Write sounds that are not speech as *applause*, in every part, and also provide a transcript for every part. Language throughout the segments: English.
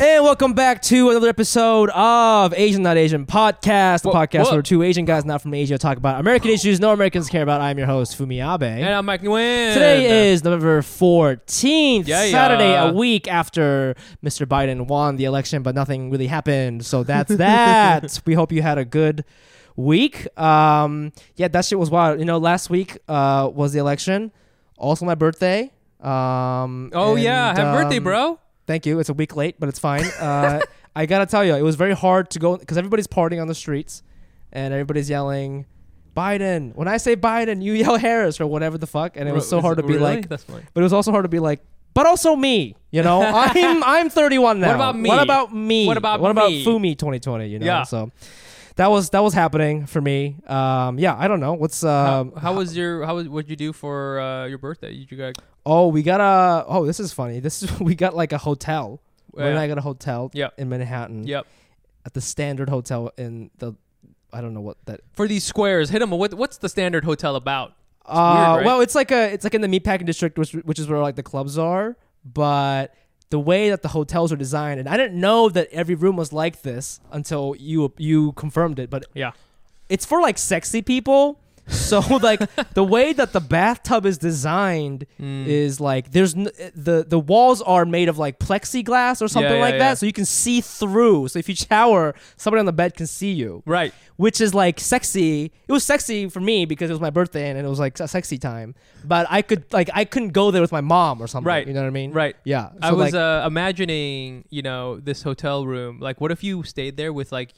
And welcome back to another episode of Asian Not Asian Podcast, the podcast where two Asian guys not from Asia talk about American issues no Americans care about. I'm your host, Fumi Abe. And I'm Mike Nguyen. Today is November 14th, Yeah, Saturday, yeah. a week after Mr. Biden won the election, but nothing really happened. So that's that. *laughs* we hope you had a good week. Um, yeah, that shit was wild. You know, last week uh, was the election, also my birthday. Um, Oh yeah, and, happy birthday, um, bro. Thank you. It's a week late, but it's fine. Uh, *laughs* I gotta tell you, it was very hard to go because everybody's partying on the streets, and everybody's yelling, "Biden!" When I say Biden, you yell Harris or whatever the fuck, and it was so hard to be really? like, That's funny. but it was also hard to be like, but also me. You know, *laughs* I'm I'm 31 now. What about me? What about me? What about what about me? Fumi 2020? You know, Yeah. so. That was that was happening for me. Um, yeah, I don't know. What's um, how, how was your how was what'd you do for uh, your birthday? You got Oh, we got a. Oh, this is funny. This is *laughs* we got like a hotel. When Yeah. I got a hotel Yep. in Manhattan. Yep. At the Standard Hotel in the, I don't know what that. For these squares, hit them. What what's the standard hotel about? Uh, right? well, it's like a, it's like in the meatpacking district, which which is where like the clubs are. But the way that the hotels are designed, and I didn't know that every room was like this until you you confirmed it. But Yeah. it's for like sexy people. So *laughs* like the way that the bathtub is designed Mm. is like there's n- the the walls are made of like plexiglass or something yeah, like yeah. that, so you can see through. So if you shower, somebody on the bed can see you, Right. which is like sexy. It was sexy for me because it was my birthday and it was like a sexy time. But I could like I couldn't go there with my mom or something. Right. You know what I mean? Right. Yeah. I was like, uh, imagining, you know, this hotel room. Like, what if you stayed there with like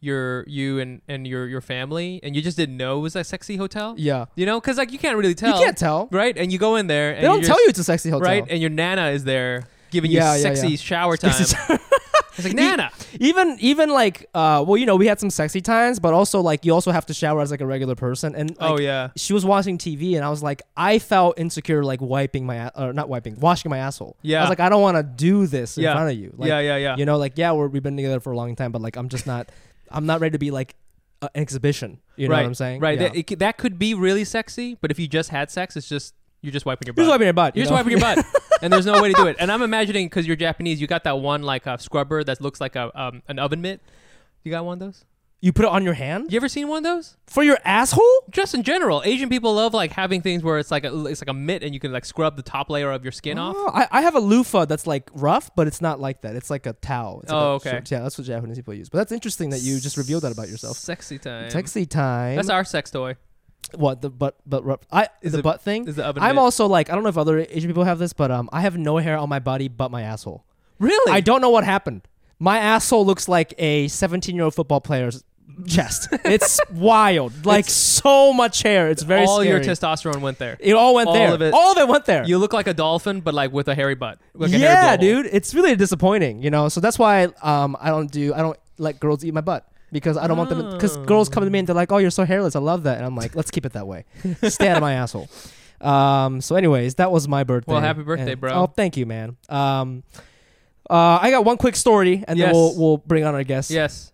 your you and and your your family, and you just didn't know it was a sexy hotel? yeah. You know, because like you can't really tell. You can't tell. right? And you go in there, and They don't tell you it's a sexy hotel. right, and your nana is there giving Yeah, you yeah, sexy yeah. shower time. *laughs* it's like nana. even even like uh well you know we had some sexy times but also like you also have to shower as like a regular person and like, oh yeah. she was watching TV and I was like I felt insecure like wiping my or not wiping washing my asshole yeah I was like I don't want to do this in Yeah. front of you like, yeah, yeah, yeah. you know like yeah we're, we've been together for a long time but like I'm just not I'm not ready to be like an exhibition you know right. what I'm saying Right. yeah. That, it, c- that could be really sexy, but if you just had sex, it's just you're just wiping your you're butt. just wiping your butt You're you just know? wiping your butt, *laughs* and there's no way to do it. And I'm imagining because you're Japanese, you got that one like a scrubber that looks like a um, an oven mitt. You got one of those? You put it on your hand You ever seen one of those? for your asshole Just in general, Asian people love like having things where it's like a it's like a mitt and you can like scrub the top layer of your skin off. Oh, I, I have a loofah that's like rough, but it's not like that. It's like a towel. It's like Oh, a okay. shirt. Yeah, that's what Japanese people use. But that's interesting that you just revealed that about yourself. Sexy time. Sexy time. That's our sex toy. what the butt butt rub. I Is the it- butt thing. Is the oven I'm mitt. also like I don't know if other Asian people have this, but um I have no hair on my body but my asshole. really. I don't know what happened. My asshole looks like a 17 year old football player's chest. it's wild. *laughs* Like so much hair. It's very all your scary. testosterone went there. it all went all there. of it. All of it went there. You look like a dolphin, but like with a hairy butt. Like a hairy yeah, blowhole. dude. It's really disappointing, you know. So that's why um I don't do I don't let girls eat my butt because I don't want them because girls come to me and they're like, "Oh, you're so hairless. I love that," and I'm like, "Let's keep it that way. Stay out of my *laughs* asshole." Um. So, anyways, that was my birthday. Well, happy birthday, And- bro. Oh, thank you, man. Um. Uh, I got one quick story, and Yes. then we'll we'll bring on our guest. Yes.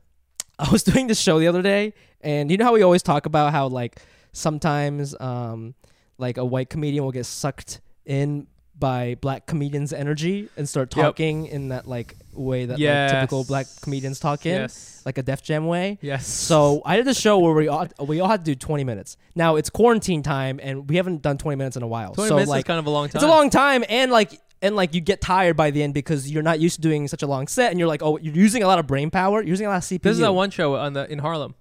*laughs* I was doing this show the other day, and you know how we always talk about how like sometimes um like a white comedian will get sucked in by black comedians' energy and start Yep. talking in that like way that like, typical black comedians talk in, Yes. like a Def Jam way. Yes. So I did a show where we all we all had to do 20 minutes. Now it's quarantine time, and we haven't done 20 minutes in a while. 20 so minutes like is kind of a long time. it's a long time, and like and like you get tired by the end because you're not used to doing such a long set, and you're like, oh, you're using a lot of brain power, you're using a lot of CPU. This is that one show on the in Harlem.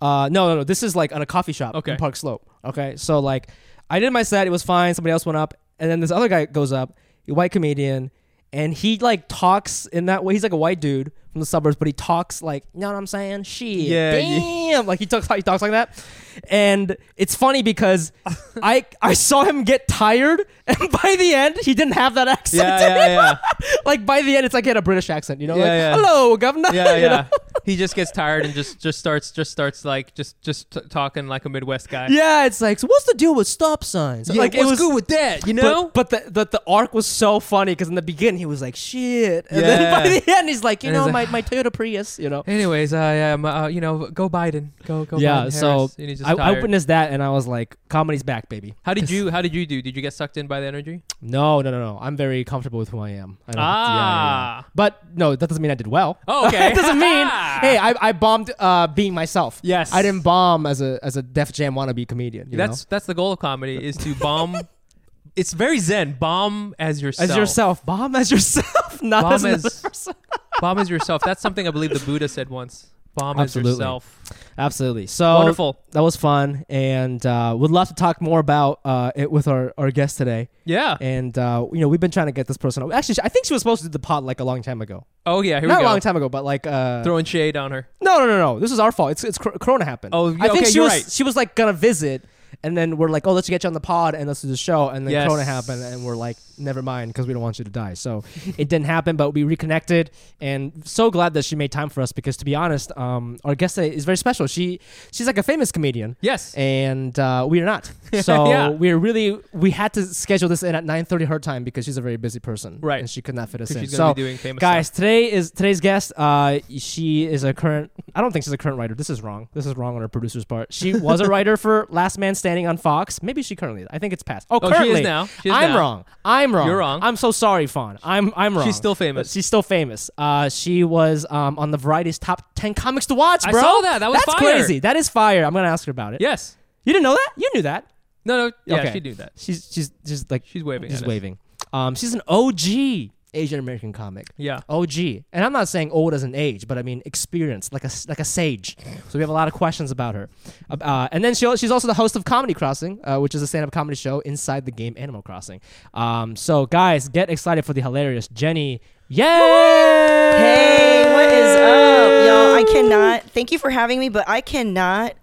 Uh, no, no, no. This is like on a coffee shop Okay. in Park Slope. Okay, so like I did my set, it was fine. Somebody else went up, and then this other guy goes up, a white comedian, and he like talks in that way. He's like a white dude from the suburbs, but he talks like, you know what I'm saying? Shit, Yeah, yeah. damn. Like he talks, he talks like that, and it's funny because *laughs* I I saw him get tired, and *laughs* by the end he didn't have that accent. Yeah, yeah, yeah. *laughs* like by the end, it's like he had a British accent. You know, Yeah, like yeah. hello, governor. Yeah, yeah. He just gets tired and just just starts just starts like just just t- talking like a Midwest guy. Yeah, it's like, so what's the deal with stop signs? Yeah, like, it what's was good with that? You know? But, the, the the arc was so funny because in the beginning he was like shit, and then by the end he's like, you And know, my, like- my Toyota Prius, you know. Anyways, I am uh, you know go Biden, go go. yeah, Biden so And he's just I, I witnessed that and I was like, comedy's back, baby. How did you How did you do? Did you get sucked in by the energy? No, no, no, no. I'm very comfortable with who I am. I don't, yeah, yeah, yeah. Ah. But no, that doesn't mean I did well. Oh, okay. it *laughs* doesn't mean *laughs* hey, I, I bombed uh, being myself. Yes. I didn't bomb as a as a Def Jam wannabe comedian. You That's that's the goal of comedy is to bomb. *laughs* it's very zen. Bomb as yourself. as yourself. Bomb as yourself, *laughs* not Bomb as as- person. *laughs* Bomb as yourself. That's something I believe the Buddha said once. Bomb Absolutely. yourself. Absolutely. So Wonderful. That was fun, and uh, would love to talk more about uh, it with our, our guest today. Yeah. And uh, you know, we've been trying to get this person. Actually, I think she was supposed to do the pod like a long time ago. Oh yeah. Here Not we a long time ago, but like uh, Throwing shade on her. no, no, no, no. This is our fault. It's it's cor- Corona happened. Oh, I think okay, she you're was right. she was like gonna visit, and then we're like, oh, let's get you on the pod and let's do the show, and then Yes. Corona happened, and we're like, never mind, because we don't want you to die. So it didn't happen, but we reconnected, and so glad that she made time for us because to be honest, um, our guest today is very special. She she's like a famous comedian Yes. and uh, we are not. *laughs* So Yeah. we're really we had to schedule this in at 9:30 her time because she's a very busy person, Right. And she could not fit us in. she's gonna So, be doing famous guys, today is today's guest. Uh, she is a current. I don't think she's a current writer. This is wrong. This is wrong on her producer's part. She was a writer for Last Man Standing on Fox. Maybe she currently. I think it's past. Oh, Oh, she is currently now. She is I'm now. wrong. I'm wrong. You're wrong. I'm so sorry, Fawn. I'm I'm wrong. She's still But famous. she's still famous. Uh, she was um, on the Variety's top 10 comics to watch, I bro. saw that. That was That's fire. crazy. That is fire. I'm gonna ask her about it. Yes. You didn't know that? You knew that. No, no. Yeah, Okay. she knew that. She's she's just like She's waving. she's waving. Um, she's an OG Asian American comic. Yeah. OG, and I'm not saying old as an age, but I mean experience, like a like a sage. So we have a lot of questions about her. Uh, and then she, al- she's also the host of Comedy Crossing, uh, which is a stand-up comedy show inside the game Animal Crossing. Um, so guys, get excited for the hilarious Jenny. Yay! Hey, what is up, y'all? I cannot. Thank you for having me, but I cannot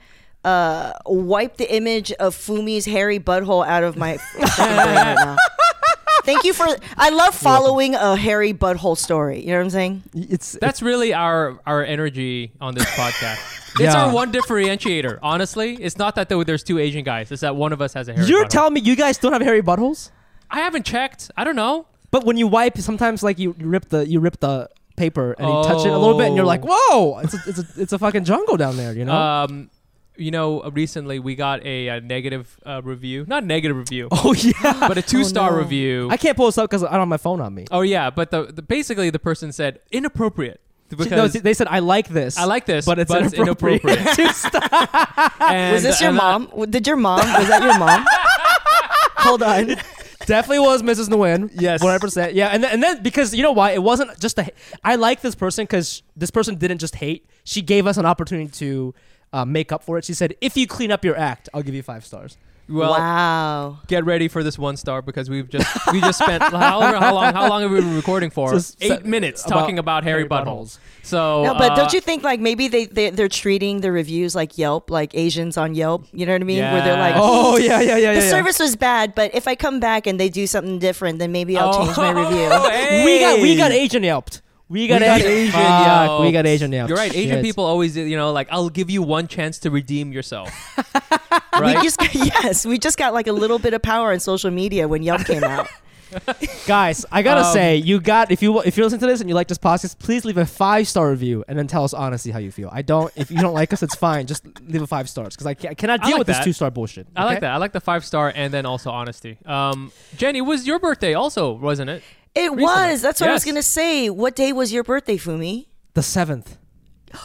uh, wipe the image of Fumi's hairy butthole out of my *laughs* *laughs* right now. Thank you for. I love following a hairy butthole story. You know what I'm saying? It's That's really our our energy on this podcast. *laughs* It's Yeah. our one differentiator. Honestly, it's not that there- there's two Asian guys. It's that one of us has a hair. you're telling me you guys don't have hairy buttholes? I haven't checked. I don't know. But when you wipe, sometimes like you, you rip the you rip the paper and you touch it a little bit, and you're like, whoa! It's a, it's a, it's a fucking jungle down there, you know? Um, you know, uh, recently we got a, a negative uh, review. Not negative review, *laughs* oh yeah. but a two star no. review. I can't pull this up because I don't have my phone on me. oh yeah, but the, the basically the person said inappropriate because no, they said I like this. I like this, but it's but it's inappropriate. inappropriate. *laughs* And- Was this your and I- mom? Did your mom? Was that your mom? *laughs* Hold on. Definitely was Mrs. Nguyen. Yes. 100%. Yeah, and then, and then because you know why? It wasn't just a. I like this person because this person didn't just hate. She gave us an opportunity to uh, make up for it. She said, "If you clean up your act, I'll give you five stars." well, wow. get ready for this one star because we've just we just *laughs* spent how, how long how long have we been recording for? Just Eight se- minutes about talking about hairy hairy buttholes. So No, but uh, don't you think like maybe they, they they're treating the reviews like Yelp, like Asians on Yelp? You know what I mean? Where they're like, Oh yeah, yeah, yeah, the yeah. yeah. service was bad, but if I come back and they do something different, then maybe I'll change my review. Oh, *laughs* hey. We got we got Asian yelped. We got, We got Asian. Asian Fuck, yelped. we got Asian yelped. You're right. Asian Shit. people always, you know, like I'll give you one chance to redeem yourself. *laughs* We right? just got, yes, we just got like a little bit of power on social media when Yelp came out. *laughs* Guys, I gotta Um, say, you got if you if you listen to this and you like this podcast, please leave a five star review and then tell us honestly how you feel. I don't. If you don't like us, it's fine. Just leave a five stars because I, ca- I cannot I deal like with this two star bullshit. I like that. I like the five star and then also honesty. Um, Jenny, was your birthday also, wasn't it? It Recently. was. That's what I was gonna say. What day was your birthday, Fumi? The seventh. *gasps*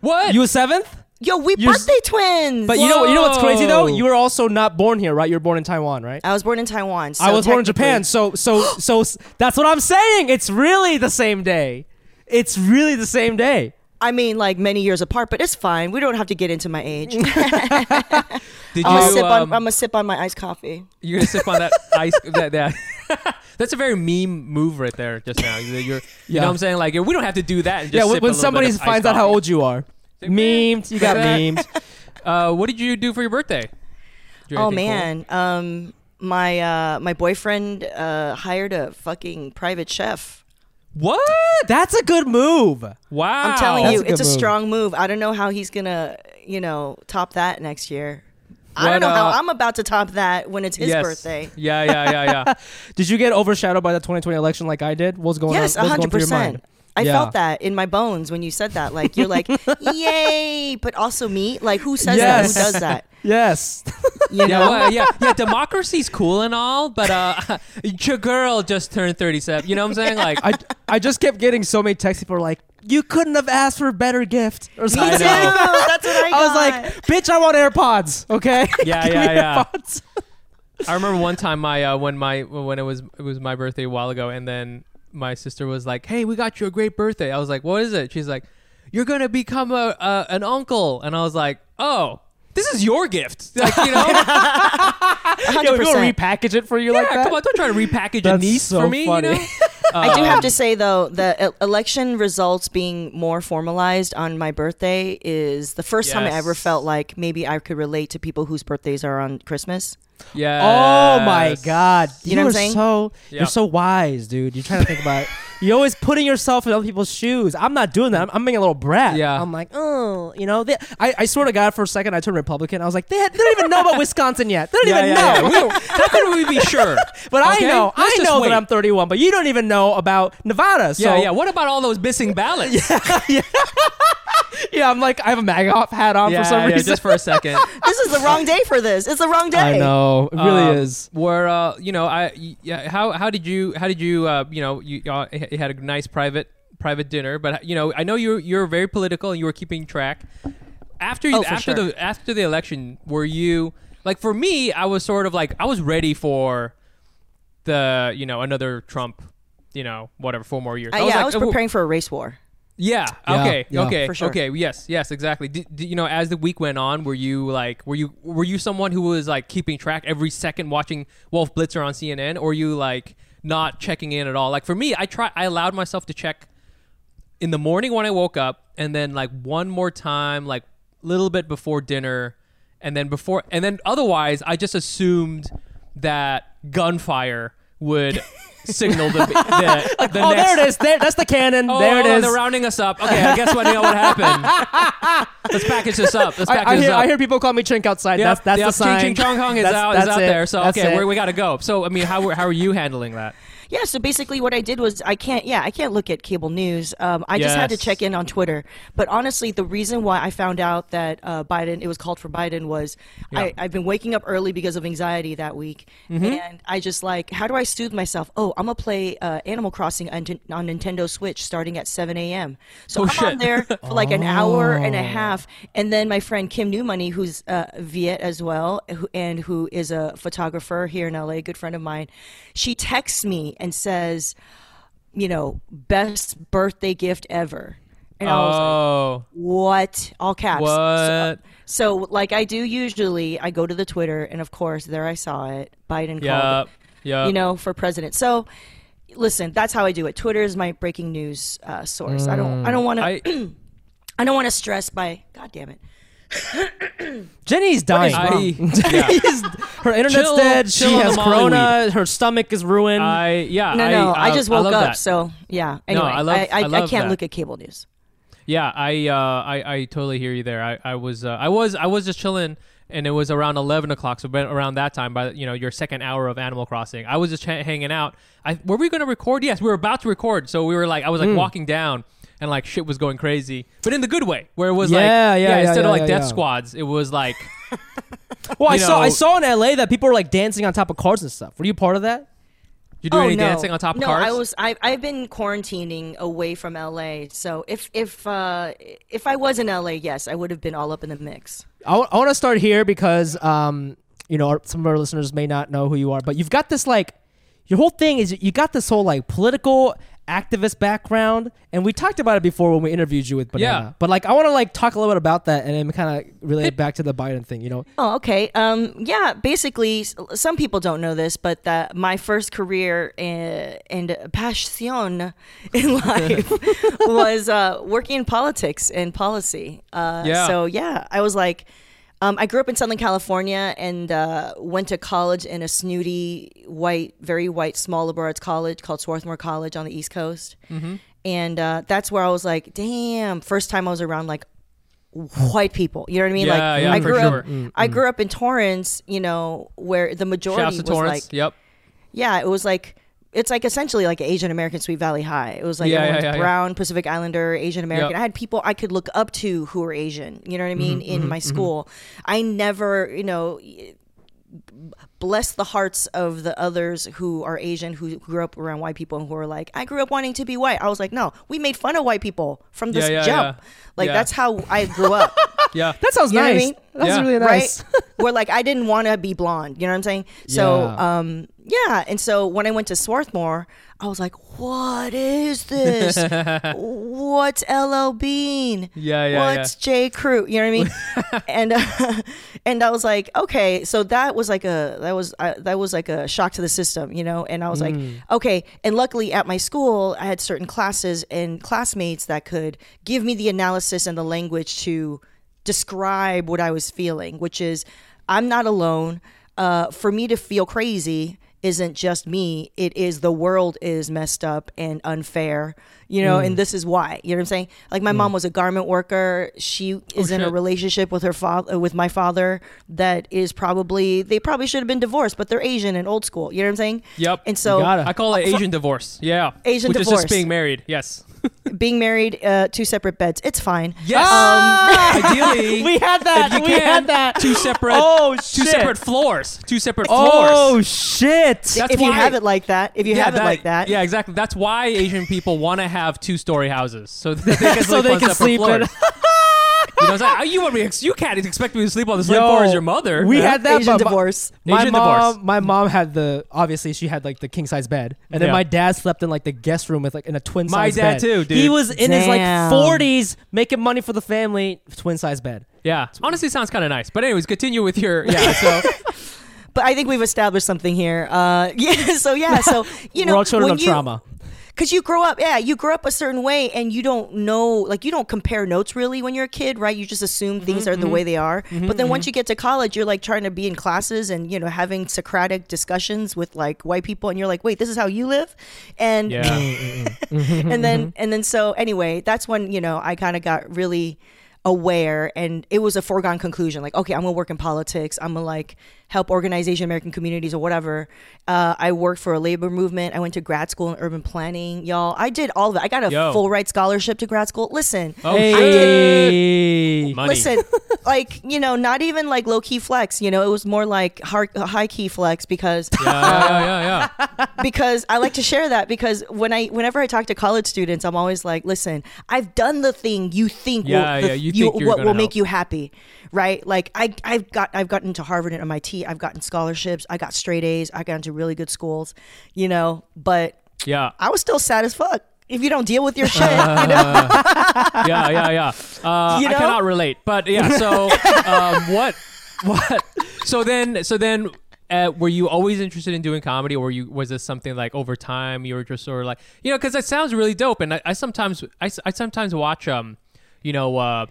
What? You a seventh? Yo, we You're- birthday twins. But you know, you know what's crazy though? You were also not born here, right? You were born in Taiwan, right? I was born in Taiwan. So I was born in Japan, so so so that's what I'm saying. It's really the same day. It's really the same day. I mean, like many years apart, but it's fine. We don't have to get into my age. *laughs* Did you? I'm, gonna sip on, um, I'm gonna sip on my iced coffee. You're gonna sip on that *laughs* ice. That, that. *laughs* That's a very meme move right there. Just now, you're, you're- you Yeah. know what I'm saying? Like we don't have to do that. And just yeah, sip when, a when somebody bit of finds iced out how old you are, Like, memed. You got like that. memed. Uh, what did you do for your birthday? You Oh anything cool? man, um, my uh, my boyfriend uh, hired a fucking private chef. What? That's a good move. Wow. I'm telling That's you, a good it's a move. strong move. I don't know how he's gonna, you know, top that next year. I What, don't know how uh, I'm about to top that when it's his Yes. birthday. Yeah, yeah, yeah, yeah. *laughs* Did you get overshadowed by the 2020 election like I did? What's going Yes, on? What's going hundred through your mind? Percent. I Yeah. felt that in my bones when you said that. Like you're like, *laughs* yay, but also me. Like who says Yes. that? Who does that? *laughs* Yes. *laughs* You Yeah, know? well, yeah, yeah. Democracy's cool and all, but uh, your girl just turned thirty-seven. You know what I'm saying? Like, I, I just kept getting so many texts. People were like, "You couldn't have asked for a better gift." Or Me something. too. That's what I I was like, "Bitch, I want AirPods." Okay. Yeah, Give me yeah, yeah. AirPods. I remember one time my uh, when my when it was it was my birthday a while ago, and then my sister was like, "Hey, we got you a great birthday." I was like, "What is it?" She's like, "You're gonna become a, a an uncle," and I was like, "Oh." This is your gift, *laughs* like you know. *laughs* Yo, hundred people percent. repackage it for you yeah, like that. come on, don't try to repackage a That's niece so for me. funny. You know? *laughs* I do Um, have to say though, the election results being more formalized on my birthday is the first time I ever Yes. felt like maybe I could relate to people whose birthdays are on Christmas. Yeah. Oh my God! You know what I'm are saying? So Yeah. you're so wise, dude. You're trying to think about. *laughs* You're always putting yourself in other people's shoes. I'm not doing that. I'm, I'm being a little brat. Yeah. I'm like, oh, you know. They, I, I swear to God, for a second, I turned Republican. I was like, they, they don't even know about *laughs* Wisconsin yet. They don't Yeah, even yeah, know. yeah. We- How can we be sure? *laughs* But Okay? I know, Let's I know wait. that I'm 31. But you don't even know about Nevada. So yeah, yeah. What about all those missing ballots? Yeah, yeah, *laughs* I'm like, I have a MAGA hat on yeah, for some reason. just for a second. *laughs* This is the wrong day for this. It's the wrong day. I know, it really Um, is. Where uh, you know, I y- yeah, how how did you how did you uh, you know, you, uh, you had a nice private private dinner, but you know, I know you you're very political and you were keeping track. After Oh, for after sure. the after the election, were you like for me? I was sort of like I was ready for the you know another Trump, you know whatever four more years. Uh, yeah, like, I was uh, preparing for a race war. Yeah. Yeah, Okay. yeah. Okay. For sure. Okay. Yes. Yes. Exactly. Did, did- you know, as the week went on, were you like, were you were you someone who was like keeping track every second, watching Wolf Blitzer on CNN, or you like not checking in at all? Like for me, I try. I allowed myself to check in the morning when I woke up, and then like one more time, like a little bit before dinner, and then before, and then otherwise, I just assumed that gunfire would *laughs* signal the, *laughs* the, the oh, next there it is. There, that's the cannon. Oh, there it oh, is. They're rounding us up. Okay, I guess we know what happened. *laughs* Let's package this up. Let's I, package I this hear, up. I hear people call me Chink outside. Yep, that's that's yep, the sign. Ching Chong Hong is That's- out, is out it. there. So That's okay, we we got to go. So I mean, how how are you handling that? Yeah, so basically what I did was I can't yeah, I can't look at cable news. Um, I just had to check in on Twitter. But honestly, the reason why I found out that uh, Biden it was called for Biden was I, I've been waking up early because of anxiety that week. Mm-hmm. And I just like how do I soothe myself? Oh, I'm gonna play uh, Animal Crossing on, on Nintendo Switch starting at 7 a.m. So Oh, I'm shit. on there *laughs* for like an hour and Oh. a half, and then my friend Kim Newmoney, who's uh, Viet as well, who, and who is a photographer here in LA, good friend of mine, she texts me and says, you know, best birthday gift ever. And I was like, Oh, what? All caps. what? So, like I do usually, I go to the Twitter, and of course, there I saw it. Biden Yeah, called, yeah. you know, for president. So, listen, that's how I do it. Twitter is my breaking news uh, source. I don't, I don't want to, I, *clears throat* I don't want to stress by. God damn it. Jenny's dying. I *laughs* yeah. Jenny's- her internet's Chill- dead. chill she has the Molly corona. Her stomach is ruined. I yeah. No, no, I, just woke love up. that. So yeah. Anyway, I love- I, I love can't that. look at cable news. Yeah, I, uh, I I totally hear you there. I, I was uh, I was I was just chilling, and it was around eleven o'clock. So around that time, by you know your second hour of Animal Crossing, I was just ha- hanging out. I were we going to record? Yes, we were about to record. So we were like, I was like walking down, and like shit was going crazy, but in the good way, where it was like, Yeah, yeah, yeah, instead yeah, of like yeah, death yeah. squads, it was like, *laughs* well, I you saw I saw in LA that people were like dancing on top of cars and stuff. Were you part of that? You do oh, any no. dancing on top of no, cars? I was I I've been quarantining away from LA. So if if uh if I was in LA, yes, I would have been all up in the mix. I want to start here because um, you know our- some of our listeners may not know who you are, but you've got this like your whole thing is you got this whole like political activist background, and we talked about it before when we interviewed you with Banana. Yeah. But like I want to like talk a little bit about that and then kind of relate it back to the Biden thing. You know, Oh, okay. Um, yeah. Basically, some people don't know this, but that my first career and, and passion in *laughs* life *laughs* was uh, working in politics and policy. Uh, Yeah. So yeah, I was like, um, I grew up in Southern California and uh, went to college in a snooty white, very white, small liberal arts college called Swarthmore College on the East Coast. Mm-hmm. And uh, that's where I was like, damn. First time I was around like white people. You know what I mean? Yeah, like yeah, I for grew sure. up I grew up in Torrance, you know, where the majority Shouts to was Torrance. like yep. yeah, it was like it's like essentially like Asian American Sweet Valley High. It was like Yeah, yeah, everyone's yeah, yeah. brown, Pacific Islander, Asian American. I had people I could look up to who were Asian. You know what I mean? Mm-hmm, In my school, I never, you know. Bless the hearts of the others who are Asian who grew up around white people and who are like, I grew up wanting to be white. I was like, no, we made fun of white people from this Yeah, yeah, jump. yeah. Like Yeah. that's how I grew up. *laughs* Yeah. that sounds You know what I nice. mean? That's Yeah. really nice. right? *laughs* Where like I didn't want to be blonde. You know what I'm saying? So Yeah. um yeah, and so when I went to Swarthmore, I was like, "What is this? What's LL Bean? *laughs* Yeah, yeah, What's J Crew? You know what I mean?" *laughs* and uh, and I was like, "Okay." So that was like a that was uh, that was like a shock to the system, you know. And I was like, "Okay." And luckily at my school, I had certain classes and classmates that could give me the analysis and the language to describe what I was feeling, which is I'm not alone. Uh, for me to feel crazy isn't just me, it is the world is messed up and unfair, you know, and this is why. You know what I'm saying? Like my mom was a garment worker. She is in a relationship with her father with my father that is probably they probably should have been divorced, but they're Asian and old school. You know what I'm saying? Yep. And so. I call it Asian divorce. Yeah. Asian Which is divorce. just being married. Yes. Being married, uh, two separate beds, it's fine. Yes. Um, *laughs* Ideally, *laughs* we had that. if you we can, had that. two separate. Oh, Two shit. Two separate floors. Two separate Oh floors. Oh shit! That's if you have it like that, if you have it like that, Yeah, exactly. That's why Asian people want to have two-story houses so *laughs* they can So sleep they can sleep. You know, it's like, oh, you want me? You can't expect me to sleep on the same Yo, floor as your mother. We Yeah. had that Asian but my- divorce. My Asian mom, divorce. my mom had the obviously she had like the king size bed, and then Yeah. my dad slept in like the guest room with like in a twin My size bed. My dad bed. too, dude. He was in his like Damn. forties, making money for the family, twin size bed. Yeah, honestly, sounds kind of nice. But anyways, continue with your yeah. *laughs* So But I think we've established something here. Uh, *laughs* yeah. So yeah. So you know, We're all children when of you- trauma. Cause you grow up, yeah, you grow up a certain way, and you don't know, like, you don't compare notes really when you're a kid, right? You just assume mm-hmm, things Mm-hmm, are the mm-hmm. way they are. Mm-hmm, but then once you get to college, you're like trying to be in classes and you know having Socratic discussions with like white people, and you're like, wait, this is how you live, and yeah, *laughs* and then and then so anyway, that's when you know I kind of got really aware and it was a foregone conclusion like okay i'm gonna work in politics. I'm gonna like help organize asian american communities or whatever uh, i worked for a labor movement i went to grad school in urban planning y'all i did all of it i got a Yo. full ride scholarship to grad school listen Oh, Hey, money. *laughs* listen like you know not even like low key flex you know it was more like hard, high key flex because yeah, yeah, yeah, yeah, yeah. *laughs* because I like to share that because when I whenever I talk to college students, I'm always like, listen, I've done the thing you think Yeah, will, yeah, you think you're what will make you happy, right? Like I I've got I've gotten to Harvard and MIT, I've gotten scholarships, I got straight A's, I got into really good schools, you know, but yeah. I was still sad as fuck. If you don't deal with your *laughs* shit, you know? *laughs* yeah, yeah, yeah. Uh, You I cannot relate, but yeah. So, *laughs* um, what, what? So then, so then, uh, were you always interested in doing comedy, or were you was this something like over time you were just sort of like, you know, because it sounds really dope, and I, I sometimes, I, I sometimes watch, um, you know,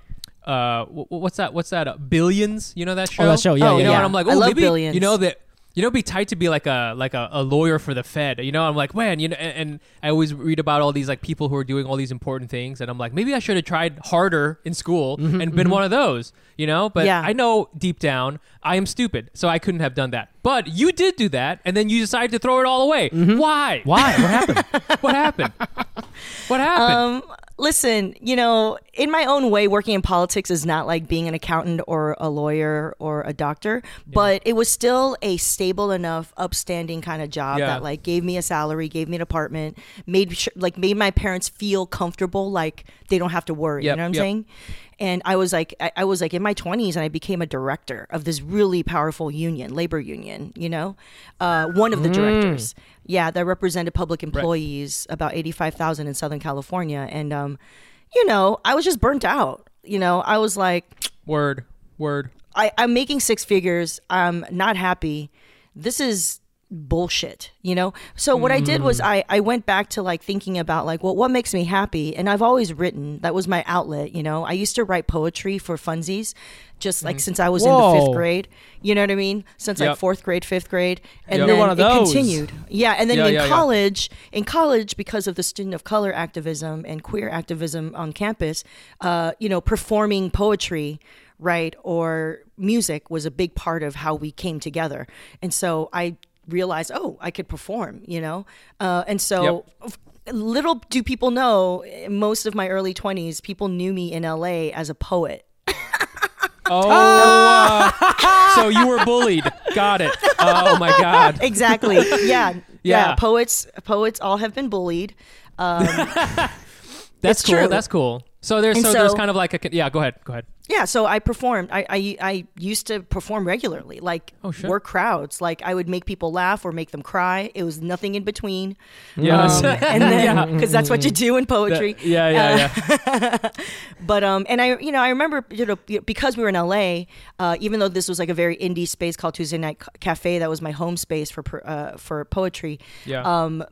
uh. What's that? What's that? Uh, Billions, you know that show? Oh, that show, yeah, you yeah, know, yeah. and I'm like, oh, maybe, Billions. You know that you know, it'd be tight to be like a like a, a lawyer for the Fed. You know, I'm like, man, you know, and, and I always read about all these like people who are doing all these important things, and I'm like, maybe I should have tried harder in school and been one of those. You know, but Yeah. I know deep down I am stupid, so I couldn't have done that. But you did do that, and then you decided to throw it all away. Why? Why? What happened? *laughs* What happened? what happened? Um, listen, you know, in my own way, working in politics is not like being an accountant or a lawyer or a doctor, but it was still a stable enough, upstanding kind of job Yeah. that like gave me a salary, gave me an apartment, made sure, like made my parents feel comfortable, like they don't have to worry. Yep, you know what I'm yep. saying? And I was like, I, I was like in my 20s, and I became a director of this really powerful union, labor union. You know, uh, one of the directors, yeah, that represented public employees, about 85,000 in Southern California, and um, you know, I was just burnt out. You know, I was like, Word, word. I, I'm making six figures. I'm not happy. This is bullshit, you know? So what I did was I, I went back to like thinking about like, well, what makes me happy? And I've always written. That was my outlet, you know? I used to write poetry for funsies just like since I was in the fifth grade. You know what I mean? Since like fourth grade, fifth grade. And Yep. then it those. continued. Yeah. And then Yeah, in yeah, yeah. college, in college, because of the student of color activism and queer activism on campus, uh, you know, performing poetry, right, or music was a big part of how we came together. And so I realized, oh, I could perform, you know? Uh, and so. f- Little do people know, most of my early 20s, people knew me in LA as a poet. *laughs* Oh, uh, so you were bullied. Got it. Oh my god. *laughs* Exactly. Yeah. *laughs* yeah. Yeah. Poets poets all have been bullied. Um, That's cool. true. That's cool. So there's And so, there's kind of like a yeah. Go ahead. Go ahead. Yeah, so I performed. I, I I used to perform regularly, like Oh, shit. work crowds. Like I would make people laugh or make them cry. It was nothing in between. Yes. Um, *laughs* and then because that's what you do in poetry. yeah, yeah, yeah. *laughs* But um, and I you know I remember you know because we were in LA, uh, even though this was like a very indie space called Tuesday Night Cafe, that was my home space for uh, for poetry. Yeah. Um,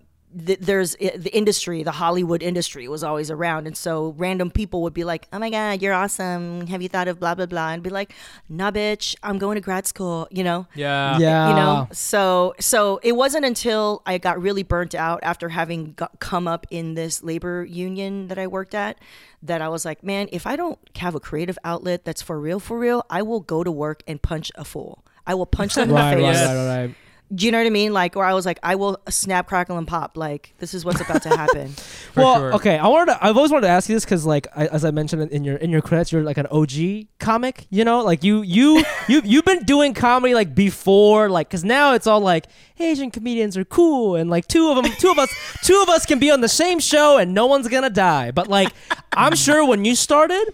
th- there's eh, the industry, the Hollywood industry was always around, and so random people would be like, "Oh my God, you're awesome! Have you thought of blah blah blah?" And be like, "Nah, bitch, I'm going to grad school," you know yeah. yeah. you know so so it wasn't until i got really burnt out after having got, come up in this labor union that i worked at that i was like man if i don't have a creative outlet that's for real for real i will go to work and punch a fool i will punch them in the right, face right, right, right. Do you know what i mean like where i was like i will snap crackle and pop like this is what's about to happen *laughs* well, sure. okay. I wanted. To, I've always wanted to ask you this because, like, I, as I mentioned in- in your in your credits, you're like an OG comic. You know, like you you *laughs* you you've been doing comedy like before, like, because now it's all like Asian comedians are cool, and like two of them, two of us, two of us can be on the same show, and no one's gonna die. But like, I'm *laughs* sure when you started.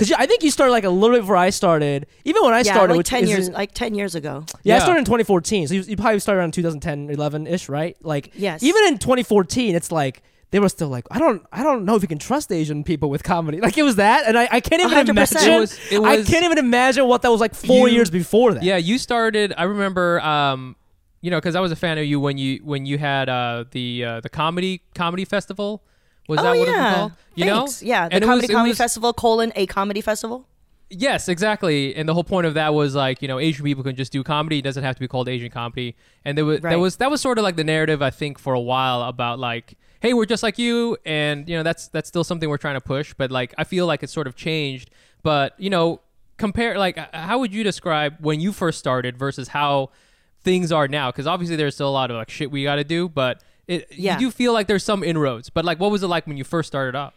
Because I think you started like a little bit before I started. Even when I yeah started, like which 10 is- years like 10 years ago yeah, I started in 2014. So you, you probably started around 2010, 11 ish, right? Like, Yes. Even in 2014, it's like they were still like, I don't, I don't know if you can trust Asian people with comedy. *laughs* Like it was that, and I, I can't even 100%. imagine. It was- it I can't even imagine what that was like four You- years before that. Yeah, you started. I remember, um, you know, because I was a fan of you when you when you had uh, the uh, the comedy comedy festival. Was oh that what it yeah was called? You Thanks. know, yeah the And comedy was- comedy was- festival colon a comedy festival Yes, exactly. And the whole point of that was like, you know, Asian people can just do comedy. It doesn't have to be called Asian comedy. And there was Right. that was that was sort of like the narrative I think for a while about like, hey, we're just like you, and you know that's that's still something we're trying to push. But like, I feel like it's sort of changed. But you know, compare like, how would you describe when you first started versus how things are now? Because obviously there's still a lot of like shit we got to do, but. It, Yeah. You do feel like there's some inroads, but like, what was it like when you first started up?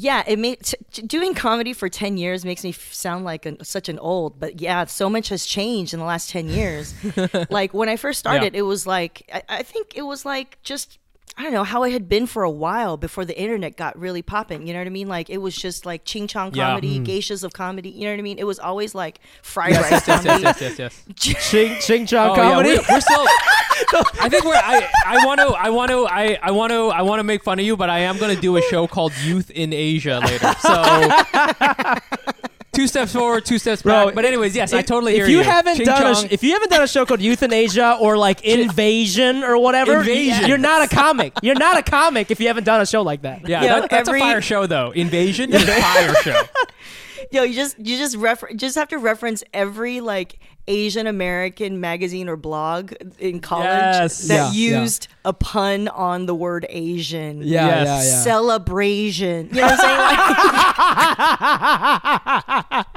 Yeah, it made t- t- doing comedy for ten years makes me f- sound like an, such an old, but yeah, so much has changed in the last ten years. *laughs* like when I first started, it was like I, I think it was like just I don't know how it had been for a while before the internet got really popping. You know what I mean? Like it was just like ching chong Yeah. comedy, hmm. geishas of comedy. You know what I mean? It was always like fried rice comedy. yes, yes, yes, yes. Ching Ching Chong Oh, comedy. Yeah, we're, we're still. *laughs* *laughs* I think we're. I. I want to. I want to. I. I want to. I want to make fun of you, but I am going to do a show called Youth in Asia later. So. Two steps forward, two steps Bro, back. But anyways, yes, I If- totally if hear you. you haven't Ching done a chong. sh- if you haven't done a show called Euthanasia or like Invasion or whatever, Invasion. you're not a comic. You're not a comic if you haven't done a show like that. yeah, Yo, that, that's every- a fire show though. Invasion is a fire show. *laughs* Yo, you just you just refer just have to reference every like Asian American magazine or blog in college Yes. that Yeah, yeah. used a pun on the word Asian. Yeah, Yes. yeah, yeah. Celebration. You know what I'm saying? *laughs*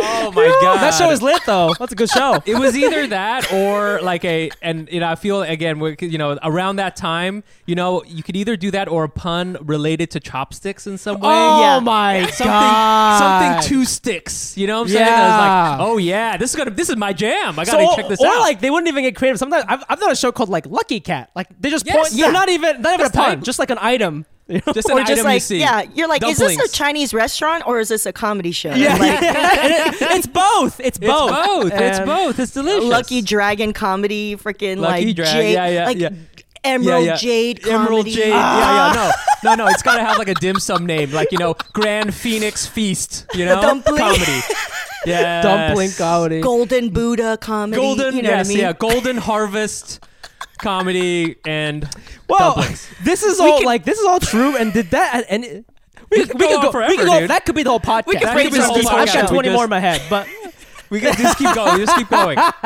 Oh my god, *laughs* that show is lit though. That's a good show. it was either that or like a and you know I feel again we- you know around that time you know you could either do that or a pun related to chopsticks in some way. Oh Yeah. my Something, god! something two sticks. You know what I'm saying? I was Yeah. like, oh yeah, this is gonna, this is my jam. I gotta check this or out. Or like they wouldn't even get creative. Sometimes I've, I've done a show called like Lucky Cat. Like they just Yes. point. Yeah. Not even not even That's a pun. tight. Just like an item. you *laughs* know? just an or item just like you see. yeah, you're like, is this a Chinese restaurant or is this a comedy show? Yeah, Like, *laughs* it- it's both. It's both. It's both. both. It's both. It's delicious. Lucky Dragon comedy, freaking Lucky like Drag, jade, yeah, yeah, like yeah. Emerald Yeah, yeah. Jade comedy. Emerald Jade. Ah. Yeah, yeah. No, *laughs* no, no. It's gotta have like a dim sum name, like you know, Grand Phoenix Feast. You know, Dumpling. comedy. Yeah, Dumpling comedy. Golden Buddha comedy. Golden. you know yes, what I mean? yeah. Golden Harvest comedy and Well, dumplings. this is all can- like this is all true. And did that and it, we, we, could we go could on go. forever, we could go. dude. That could be the whole podcast. We could That frame be the this whole whole podcast. I've got podcast. We twenty more in my head, but We can just keep going. Just keep going. *laughs*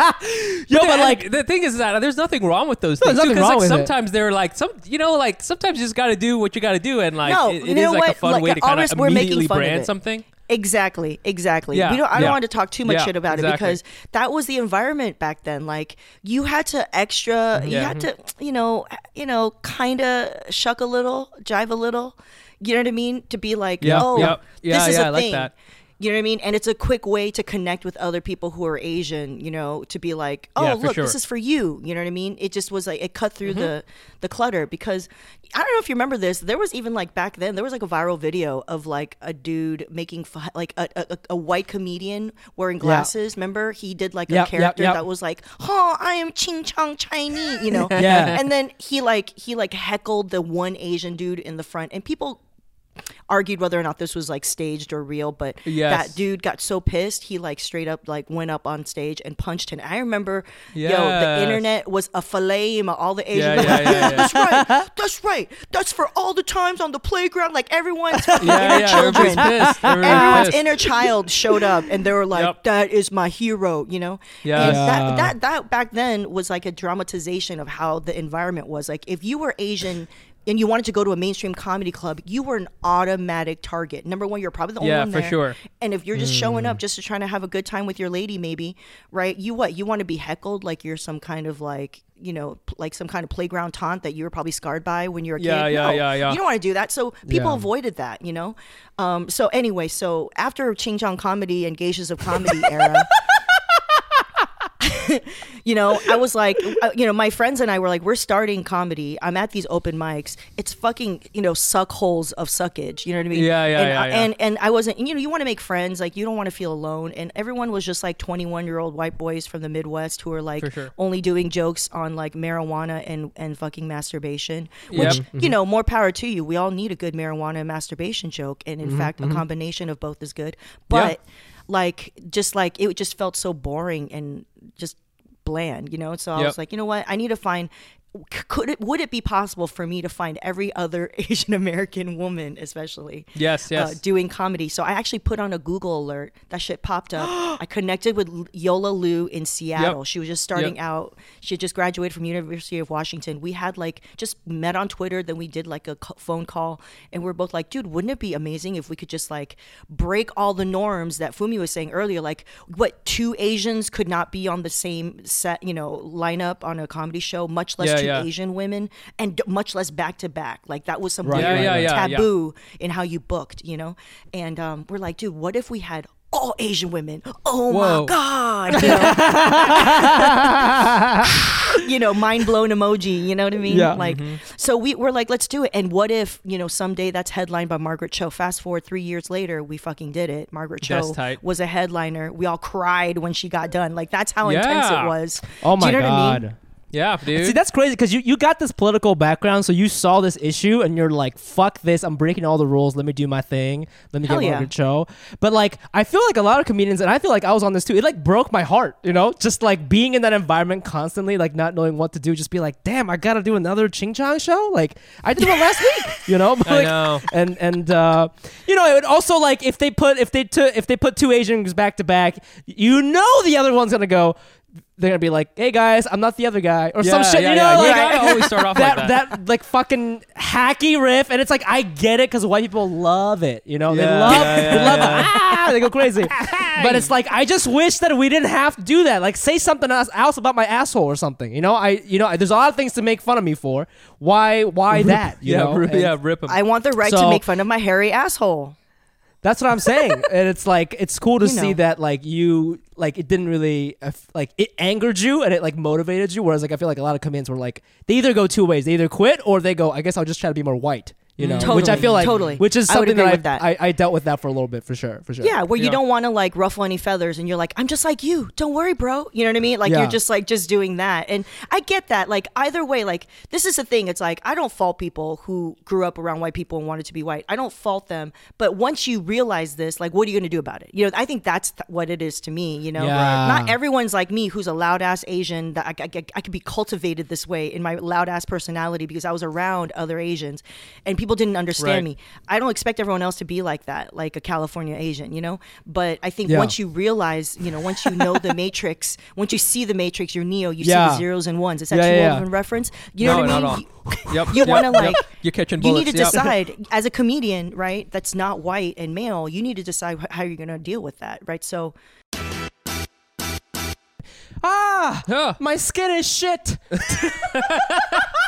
yo, but And like the thing is that there's nothing wrong with those things. nothing because wrong like with it. sometimes they're like some, you know, like sometimes you just got to do what you got to do, and like No, it, it is like a what? fun Like, way to kind of immediately brand something. Exactly, exactly. Yeah, we don't, I don't yeah. want to talk too much Yeah, shit about it because that was the environment back then. Like you had to extra, you had to, you know, you know, kind of shuck a little, jive a little. You know what I mean? To be like, Yep, oh, yep. Yeah, this is yeah, a I like thing. that. You know what I mean? And it's a quick way to connect with other people who are Asian, you know, to be like, oh, Yeah, look, sure. this is for you. You know what I mean? It just was like, it cut through Mm-hmm. the, the clutter because I don't know if you remember this. There was even like back then, there was like a viral video of like a dude making, fu- like a, a, a white comedian wearing glasses. Remember? He did like a Yep, yep, character yep. that was like, oh, I am Ching Chong Chinese, you know? *laughs* Yeah. And then he like, he like heckled the one Asian dude in the front and people argued whether or not this was like staged or real but Yes. that dude got so pissed he like straight up like went up on stage and punched him i remember yo the internet was aflame all the Yeah, asian yeah, yeah, yeah. that's right that's right that's for all the times on the playground like everyone's *laughs* Yeah, inner yeah. children. *laughs* Everyone's pissed. inner child showed up, and they were like, Yep. "That is my hero," you know. Yes. And Yeah. that that that back then was like a dramatization of how the environment was. Like, if you were Asian and you wanted to go to a mainstream comedy club, you were an automatic target. Number one, you're probably the only Yeah, one for sure. And if you're just showing Mm. up just to trying to have a good time with your lady, maybe, right? You what? You want to be heckled like you're some kind of like you know, like some kind of playground taunt that you were probably scarred by when you were a Yeah, kid. yeah, No, yeah, yeah. You don't want to do that. So people Yeah. avoided that, you know? Um, so anyway, so after Ching Chong comedy and Geishas of comedy era, *laughs* *laughs* you know, I was like, uh, you know, my friends and I were like, we're starting comedy. I'm at these open mics. It's fucking, you know, suck holes of suckage. You know what I mean? Yeah, yeah, and, yeah, yeah. And and I wasn't, you know, you want to make friends. Like you don't want to feel alone. And everyone was just like 21 year old white boys from the Midwest who are like sure. only doing jokes on like marijuana and and fucking masturbation. Yep. Which Mm-hmm. you know, more power to you. We all need a good marijuana and masturbation joke. And in Mm-hmm, fact, a combination of both is good. But like just like it just felt so boring and just bland, you know. So I Yep. was like, you know what? I need to find. Could it would it be possible for me to find every other *laughs* Asian American woman, especially Yes, yes. uh, doing comedy? So I actually put on a Google alert. That shit popped up. *gasps* I connected with Yola Lu in Seattle. She was just starting Yep. out. She had just graduated from University of Washington. We had like just met on Twitter. Then we did like a phone call, and we are both like, dude, wouldn't it be amazing if we could just like break all the norms that Fumi was saying earlier? Like, what two Asians could not be on the same set, you know, lineup on a comedy show, much less Yeah, yeah. Asian women, and d- much less back to back. Like that was something Right, Yeah, yeah, yeah, yeah. taboo in how you booked, you know? And um, we're like, dude, what if we had all Asian women? Oh Whoa. my God. *laughs* You know, *laughs* you know mind blown emoji, you know what I mean? Yeah. Like, Mm-hmm. so we were like, let's do it. And what if, you know, someday that's headlined by Margaret Cho? Fast forward three years later, we fucking did it. Margaret Cho was a headliner. We all cried when she got done. Like, that's how intense it was. Oh Do my you know god. What I mean? Yeah, dude. See, that's crazy because you, you got this political background, so you saw this issue and you're like, fuck this, I'm breaking all the rules, let me do my thing, let me Hell get yeah. Margaret Cho. But like, I feel like a lot of comedians, and I feel like I was on this too, it like broke my heart, you know? Just like being in that environment constantly, like not knowing what to do, just be like, damn, I gotta do another Ching Chong show? Like, I did one last week, *laughs* you know? *laughs* But, I know. And, and, uh, you know, it would also like, if they put, if they took, if they put two Asians back to back, you know the other one's gonna go, they're gonna be like, "Hey guys, I'm not the other guy," or some shit. yeah, you yeah. know, You like gotta always start off *laughs* that, like that. like fucking hacky riff, and it's like I get it because white people love it. You know, they Yeah, love yeah, they love yeah. ah, they go crazy. *laughs* but it's like I just wish that we didn't have to do that. Like say something else, else about my asshole or something. You know, I you know, there's a lot of things to make fun of me for. Why why that? You yeah, know, rip, And yeah, rip 'em. I want the right to make fun of my hairy asshole. That's what I'm saying, *laughs* and it's like it's cool to You see know. that like you like it didn't really uh, like it angered you and it like motivated you. Whereas like I feel like a lot of comedians were like they either go two ways, they either quit or they go. I guess I'll just try to be more white. You know, which I feel like totally. which is something agree that, with that. I, I I dealt with that for a little bit for sure, for sure. Yeah, where you Yeah. don't want to like ruffle any feathers and you're like, I'm just like you. Don't worry, bro. You know what I mean? Like Yeah. you're just like just doing that. And I get that. Like either way, like this is the thing. It's like I don't fault people who grew up around white people and wanted to be white. I don't fault them. But once you realize this, like what are you going to do about it? You know, I think that's th- what it is to me, you know. Yeah. Not everyone's like me who's a loud ass Asian that I, I, I could be cultivated this way in my loud ass personality because I was around other Asians and people didn't understand Right. me. I don't expect everyone else to be like that, like a California Asian, you know? But I think Yeah. once you realize, you know, once you know the *laughs* Matrix, once you see the Matrix, you're Neo, you see the zeros and ones. Is that Yeah, too yeah, old yeah. of a reference? You know no, what I mean? Not *laughs* yep. You want to yep. like, you're catching bullets. you need to yep. decide as a comedian, right? That's not white and male. You need to decide how you're going to deal with that, right? So, Ah, Huh. my skin is shit. *laughs*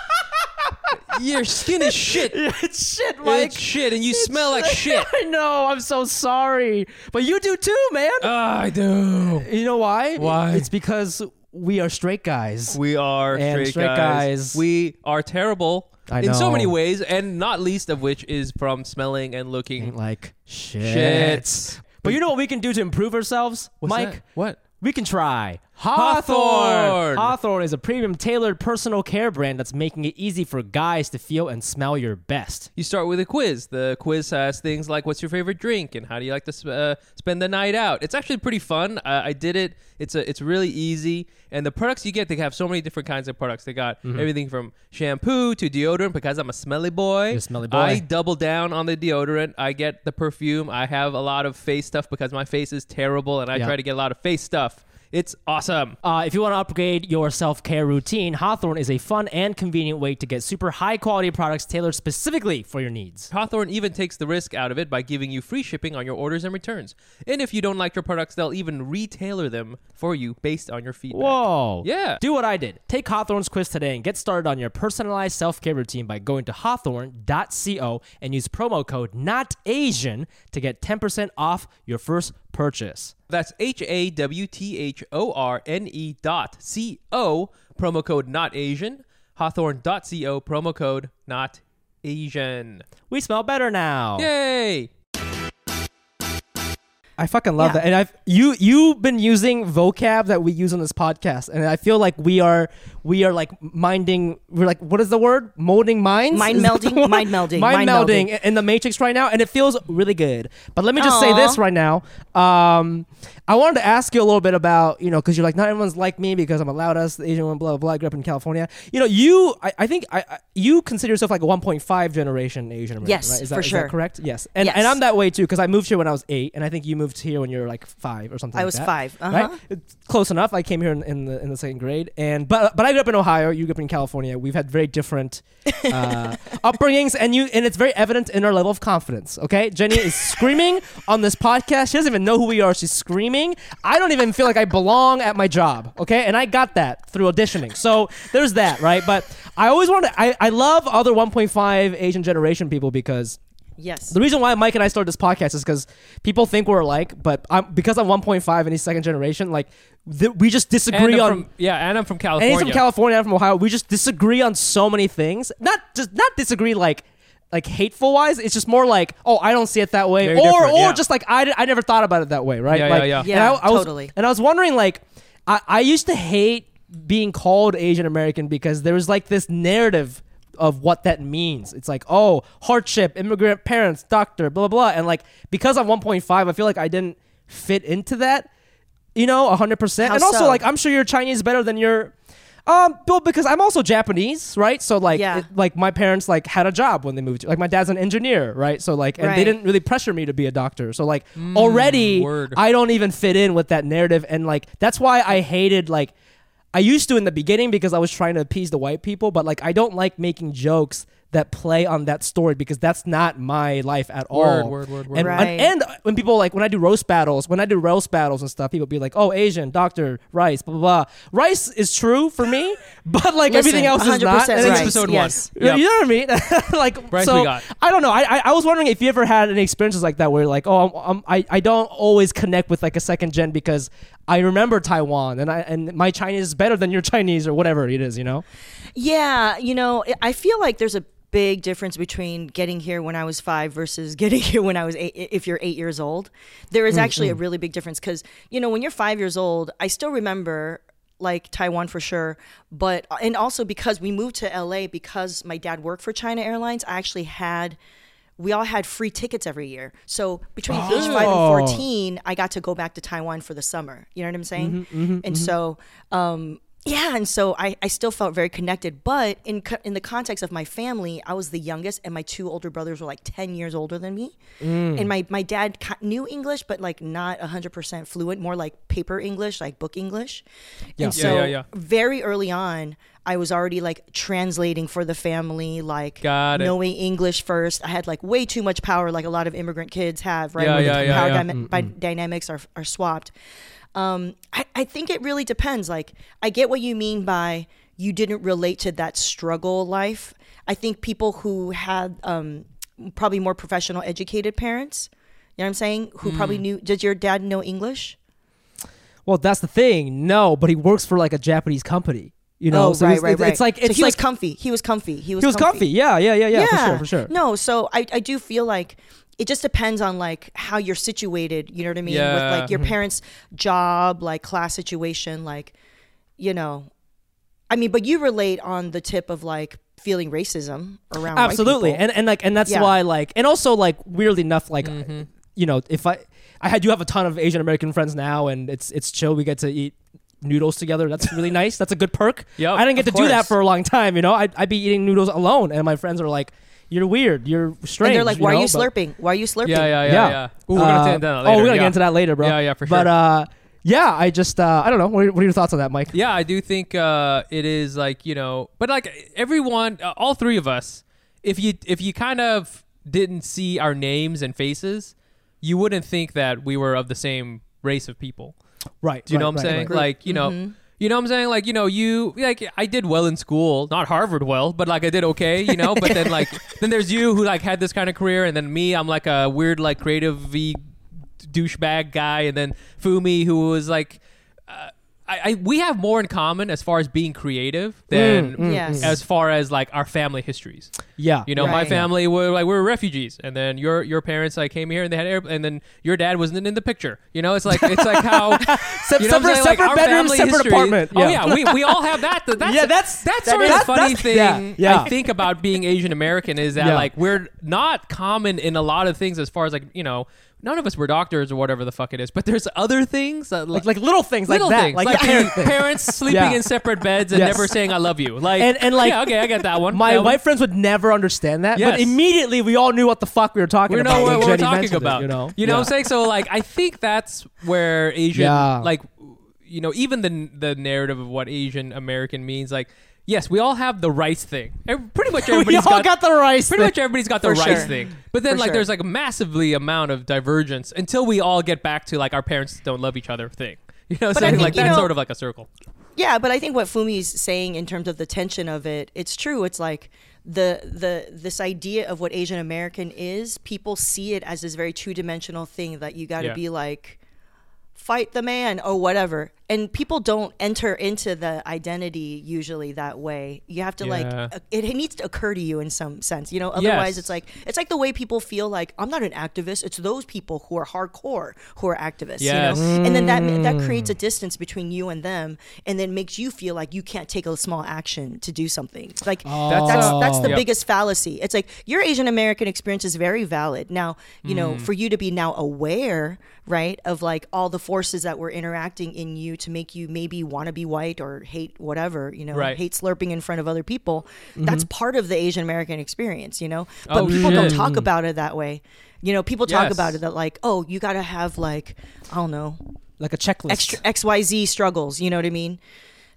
Your skin is shit. *laughs* it's shit, Mike. It's shit, and you smell like shit. *laughs* I know. I'm so sorry, but you do too, man. Ah, I do. you know why? Why? It's because we are straight guys. We are And straight, straight guys. guys. We are terrible in so many ways, and not least of which is from smelling and looking Ain't like shit. shit. But you know what we can do to improve ourselves, What's Mike? that? What? We can try Hawthorne. Hawthorne. Is a premium tailored personal care brand that's making it easy for guys to feel and smell your best. You start with a quiz. The quiz has things like what's your favorite drink and how do you like to sp- uh, spend the night out. It's actually pretty fun. Uh, I did it. It's a it's really easy. And the products you get, they have so many different kinds of products. They got Mm-hmm. everything from shampoo to deodorant because I'm a smelly boy. You're a smelly boy. I double down on the deodorant. I get the perfume. I have a lot of face stuff because my face is terrible and I Yeah. try to get a lot of face stuff. It's awesome. Uh, if you want to upgrade your self care routine, Hawthorne is a fun and convenient way to get super high quality products tailored specifically for your needs. Hawthorne even takes the risk out of it by giving you free shipping on your orders and returns. And if you don't like your products, they'll even retailer them for you based on your feedback. Whoa. Yeah. Do what I did. Take Hawthorne's quiz today and get started on your personalized self care routine by going to hawthorne.co and use promo code NOTAsian to get 10% off your first purchase. That's H A W T H O R N E dot C O, promo code not Asian. Hawthorne dot co, promo code not Asian. We smell better now. Yay! I fucking love Yeah. that. And I've you you've been using vocab that we use on this podcast, and I feel like we are we are like minding. We're like, what is the word? Molding minds. Mind Is that the melding? Mind melding. Mind, Mind melding melding. in the Matrix right now, and it feels really good. But let me just say this right now. Um, I wanted to ask you a little bit about you know because you're like not everyone's like me because I'm a loud ass Asian woman, blah blah blah. I grew up in California. You know, you I, I think I, I you consider yourself like a 1.5 generation Asian American. Yes, right? Is that, for is that sure. correct? Yes, and Yes. and I'm that way too because I moved here when I was eight, and I think you moved here when you were like five or something. I like was that, five. Uh-huh. Right? It's close enough. I came here in, in the in the second grade, and but but I grew up in Ohio. You grew up in California. We've had very different uh, *laughs* upbringings, and you and it's very evident in our level of confidence. Okay, Jenny is screaming on this podcast. She doesn't even know who we are. She's screaming. I don't even feel like I belong at my job. Okay, and I got that through auditioning. So there's that, right? But I always want to. I I love other 1.5 Asian generation people because. Yes. The reason why Mike and I started this podcast is because people think we're alike, but I'm, because I'm 1.5 and he's second generation, like th- we just disagree on. from, yeah, and I'm from and California. he's from California, I'm from Ohio. We just disagree on so many things. Not just not disagree like like hateful wise. It's just more like oh I don't see it that way, Very or different, or yeah. just like I, I never thought about it that way, right? Yeah, like, yeah, yeah. and Yeah, I, I was, totally. And I was wondering like I, I used to hate being called Asian American because there was like this narrative of what that means. It's like, oh, hardship, immigrant parents, doctor, blah blah blah. And like because I'm 1.5, I feel like I didn't fit into that, you know, 100%. How and also so? like I'm sure your Chinese is better than your um, well, because I'm also Japanese, right? So like, Yeah. it- like my parents like had a job when they moved. To like my dad's an engineer, right? So like, and they didn't really pressure me to be a doctor. So like, already word. I don't even fit in with that narrative, and like that's why I hated like I used to in the beginning because I was trying to appease the white people, but like I don't like making jokes that play on that story because that's not my life at Word, all. word, word, word. And, Right. and when people like when I do roast battles, when I do roast battles and stuff, people be like, "Oh, Asian, Doctor Rice, blah blah blah." Rice is true for me, *laughs* but like everything Listen, else is not. 100% And it's- episode yes. one. Yep. You know what I mean? *laughs* like, Bryce, so we got. I don't know. I, I I was wondering if you ever had any experiences like that where like, oh, I'm, I'm, I I don't always connect with like a second gen because I remember Taiwan and I and my Chinese is better than your Chinese or whatever it is, you know? Yeah, you know, I- I feel like there's a big difference between getting here when I was five versus *laughs* getting here when I was eight. If you're eight years old, there is actually a mm-hmm. really big difference because you know when you're five years old, I still remember like Taiwan for sure, but uh, and also because we moved to LA because my dad worked for China Airlines, I actually had. We all had free tickets every year. So between oh. age five and Oh. 14, I got to go back to Taiwan for the summer. You know what I'm saying? Mm-hmm, mm-hmm, and so, um, yeah, and so I, I still felt very connected. But in co- in the context of my family, I was the youngest, and my two older brothers were like ten years older than me. And my my dad knew English, but like not hundred percent fluent, more like paper English, like book English. And Yeah, so yeah, yeah. very early on, I was already like translating for the family, like knowing English first. I had like way too much power, like a lot of immigrant kids have, right? Yeah, Where yeah, the yeah, power yeah. dyma- by dynamics are are swapped. Um, I, I think it really depends. Like, I get what you mean by you didn't relate to that struggle life. I think people who had um, probably more professional, educated parents, you know what I'm saying, who Hmm. probably knew. Did your dad know English? Well, that's the thing. No, but he works for like a Japanese company. You know, oh, so right, it's, right, it's, right. it's like So it's he like was comfy. He was comfy. He was. he was comfy. Yeah, yeah, yeah, yeah, for sure, for sure. No, so I, I do feel like it just depends on like how you're situated. You know what I mean? With Yeah. like your parents' job, like class situation, like you know. I mean, but you relate on the tip of like feeling racism around. absolutely people. and and like and that's Yeah. why like and also like weirdly enough like Mm-hmm. you know if i i do have a ton of asian american friends now and it's it's chill we get to eat noodles together that's really *laughs* nice that's a good perk Yep, i didn't get of to do that for a long time you know i'd, I'd be eating noodles alone and my friends are like you're weird you're strange and they're like, "Why know? are you But- slurping? Why are you slurping?" Yeah, yeah, yeah, yeah, yeah. Ooh, we're gonna Uh, get into that later. oh we're gonna yeah. get into that later bro Yeah, yeah, for sure. but uh yeah i just uh i don't know what are, what are your thoughts on that mike Yeah, I do think uh, it is like you know, but like everyone, uh, all three of us, if you if you kind of didn't see our names and faces, you wouldn't think that we were of the same race of people. right Do you know what I'm right, saying? right. Like you know. You know what I'm saying? Like, you know, you like I did well in school, not Harvard well, but like I did okay, you know, but then like *laughs* then there's you who like had this kind of career and then me, I'm like a weird like creative douchebag guy and then Fumi who was like uh, I, I we have more in common as far as being creative than mm, Yes. as far as like our family histories. yeah You know, my Right. family were like we were refugees, and then your your parents like came here and they had air, and then your dad wasn't in the picture. You know, it's like it's like how *laughs* Se- *laughs* you know what I'm separate, saying? Like, separate our bedroom, family separate history- apartment. Oh yeah, we, we all have that. *laughs* That's, Yeah, that's- that's that sort of is- the funny that's- thing yeah, yeah. I think about being Asian American is that Yeah. like we're not common in a lot of things as far as like you know none of us were doctors or whatever the fuck it is, but there's other things that like like little things little like that things like, like, *laughs* parent thing. parents sleeping Yeah. in separate beds and Yes. never saying I love you. *laughs* Like And- and, like, yeah, okay, I get that one. My That one. white friends would never understand that, but immediately we all knew what the fuck we were talking we about. know when what we're Jenny talking mentioned it, about. you know, what I'm saying? So like, I think that's where Asian, Yeah. like, you know, even the the narrative of what Asian American means, like, yes, we all have the rice thing. Pretty much *laughs* we everybody's all got, the rice. Pretty thing. much everybody's got the For rice sure. thing, but then For like sure. there's like a massively amount of divergence until we all get back to like our parents don't love each other thing. *laughs* You know, But so I think, like that's know- sort of like a circle. Yeah, but I think what Fumi's saying in terms of the tension of it, it's true. It's like the the this idea of what Asian American is, people see it as this very two dimensional thing that you got to Yeah. be like fight the man or whatever. And people don't enter into the identity usually that way. You have to like Yeah. uh, it needs to occur to you in some sense, you know. Otherwise, Yes. it's like it's like the way people feel like I'm not an activist. It's those people who are hardcore who are activists, Yes. you know. And then that that creates a distance between you and them, and then makes you feel like you can't take a small action to do something. Like That's- that's that's the Yep. biggest fallacy. It's like your Asian American experience is very valid. Now, you Mm. know, for you to be now aware, right, of like all the forces that were interacting in you to make you maybe want to be white or hate whatever, you know, Right. hate slurping in front of other people. Mm-hmm. That's part of the Asian American experience, you know. Oh, but Oh, people don't talk about it that way. You know, people talk Yes. about it that like, oh, you got to have like, I don't know, like a checklist. extra XYZ struggles, you know what I mean?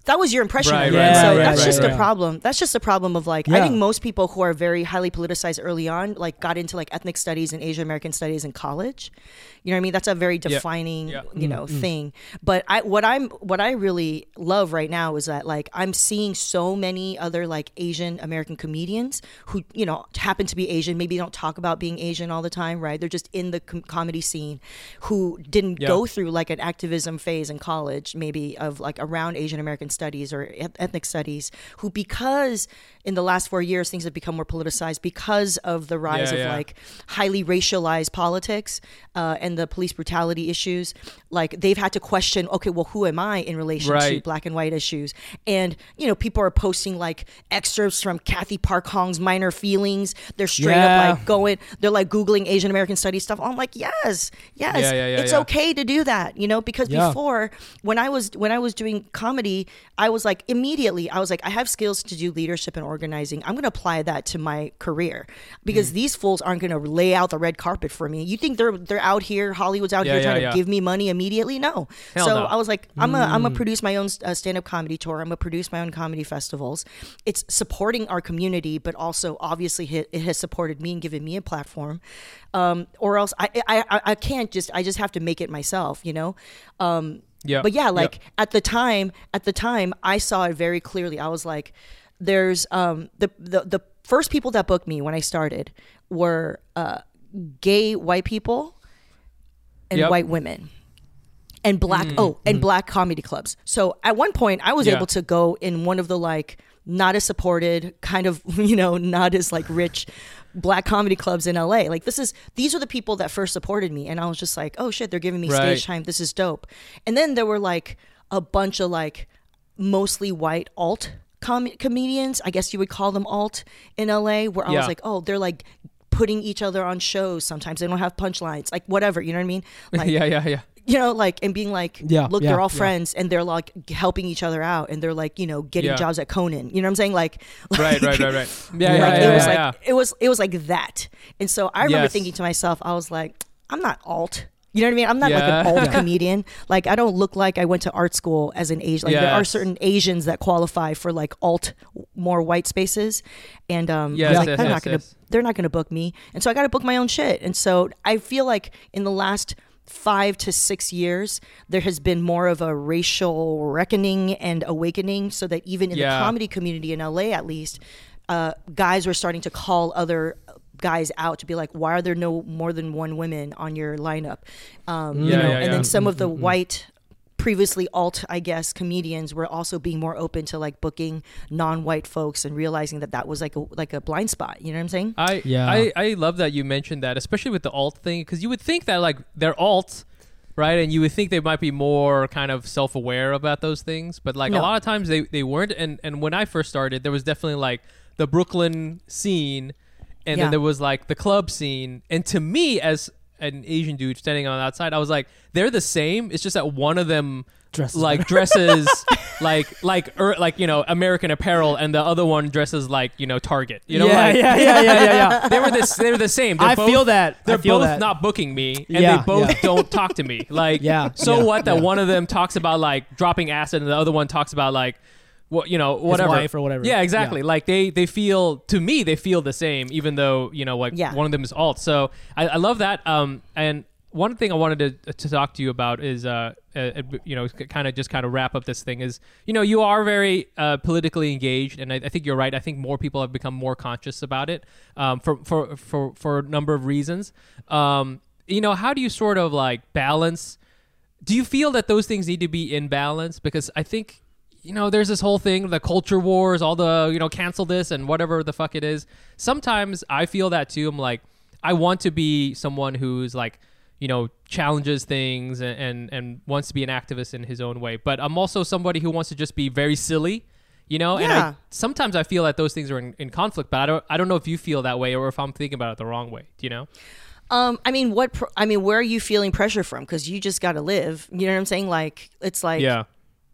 That was your impression Right, of it. right, so right, that's right, just right. a problem. That's just a problem of like I think most people who are very highly politicized early on like got into like ethnic studies and Asian American studies in college. You know what I mean? That's a very defining, Yeah. you mm, know, mm. thing. But I what I'm what I really love right now is that like I'm seeing so many other like Asian American comedians who, you know, happen to be Asian, maybe don't talk about being Asian all the time, right? They're just in the com- comedy scene who didn't Yeah. go through like an activism phase in college, maybe of like around Asian American studies or ethnic studies, who because in the last four years things have become more politicized because of the rise Yeah, of yeah. like highly racialized politics uh, and the police brutality issues, like they've had to question, okay, well, who am I in relation to black and white issues? And you know, people are posting like excerpts from Cathy Park Hong's Minor Feelings. They're straight Yeah. up like going, they're like googling Asian American studies stuff. I'm like, yes, yes, it's okay to do that, you know, because before when I was when I was doing comedy, I was like immediately I was like, I have skills to do leadership and organizing. I'm gonna apply that to my career Mm. because these fools aren't gonna lay out the red carpet for me. You think they're they're out here, Hollywood's out Yeah, here yeah, trying yeah. to give me money immediately? No. Hell so no. I was like, I'm a I'm Mm. gonna produce my own uh, stand up comedy tour. I'm gonna produce my own comedy festivals. It's supporting our community, but also obviously it, it has supported me and given me a platform. Um, or else I, I I I can't just I just have to make it myself, you know. Um, Yeah. But yeah, Yeah. like at the time, at the time, I saw it very clearly. I was like, there's um the the the first people that booked me when I started were uh gay white people and Yep. white women and black oh and black comedy clubs so at one point i was Yeah. able to go in one of the like not as supported kind of *laughs* you know not as like rich black comedy clubs in la like this is these are the people that first supported me and i was just like oh shit they're giving me Right. stage time this is dope and then there were like a bunch of like mostly white alt com- comedians i guess you would call them alt in la where i Yeah. was like oh they're like putting each other on shows sometimes they don't have punchlines like whatever you know what i mean *laughs* like yeah, yeah, yeah. you know, like and being like, Yeah, look, yeah, they're all yeah. friends and they're like helping each other out and they're like, you know, getting Yeah. jobs at Conan. You know what I'm saying? Like, *laughs* Right, right, right, right. Yeah, yeah, like yeah, it was yeah, like yeah. it was it was like that. And so I remember Yes. thinking to myself, I was like, I'm not alt. You know what I mean? I'm not like Yeah. an *laughs* alt Yeah. comedian. Like I don't look like I went to art school as an Asian. Like there are certain Asians that qualify for like alt more white spaces, and um, Yes, like, yes, they're yes, not gonna they're not gonna book me, and so I got to book my own shit. And so I feel like in the last five to six years, there has been more of a racial reckoning and awakening, so that even in Yeah. the comedy community in LA, at least, uh, guys were starting to call other guys out to be like, why are there no more than one women on your lineup? Um, you know, yeah, and yeah. then some of the white previously alt i guess comedians were also being more open to like booking non-white folks and realizing that that was like a like a blind spot you know what i'm saying I Yeah. I, I love that you mentioned that, especially with the alt thing, because you would think that like they're alt, right? And you would think they might be more kind of self aware about those things, but like a lot of times they, they weren't. And and when I first started, there was definitely like the Brooklyn scene, and Yeah. then there was like the club scene. And to me, as an Asian dude standing on the outside, I was like, they're the same. It's just that one of them Dresses like dresses *laughs* like like er, like you know American Apparel, and the other one dresses like you know Target. You know, yeah, like, yeah, yeah, yeah, yeah, yeah. *laughs* they were this. They were the same. They're I both, feel that. They're feel both that. not booking me, and Yeah, they both yeah. don't talk to me. Like, *laughs* Yeah, So what? That one of them talks about like dropping acid, and the other one talks about like. What you know, whatever, wife or whatever. Yeah, exactly. Yeah. Like they, they feel to me, they feel the same, even though you know, like Yeah. one of them is alt. So I, I love that. Um, and one thing I wanted to, to talk to you about is, uh, uh you know, kind of just kind of wrap up this thing is, you know, you are very uh, politically engaged, and I, I think you're right. I think more people have become more conscious about it, um, for for for for a number of reasons. Um, you know, how do you sort of like balance? Do you feel that those things need to be in balance? Because I think you know, there's this whole thing, the culture wars, all the, you know, cancel this and whatever the fuck it is. Sometimes I feel that too. I'm like, I want to be someone who's like, you know, challenges things and, and, and wants to be an activist in his own way. But I'm also somebody who wants to just be very silly, you know? And I, Yeah. sometimes I feel that those things are in, in conflict, but I don't, I don't know if you feel that way or if I'm thinking about it the wrong way, do you know? um i mean what pr- i mean where are you feeling pressure from because you just got to live you know what i'm saying like it's like Yeah.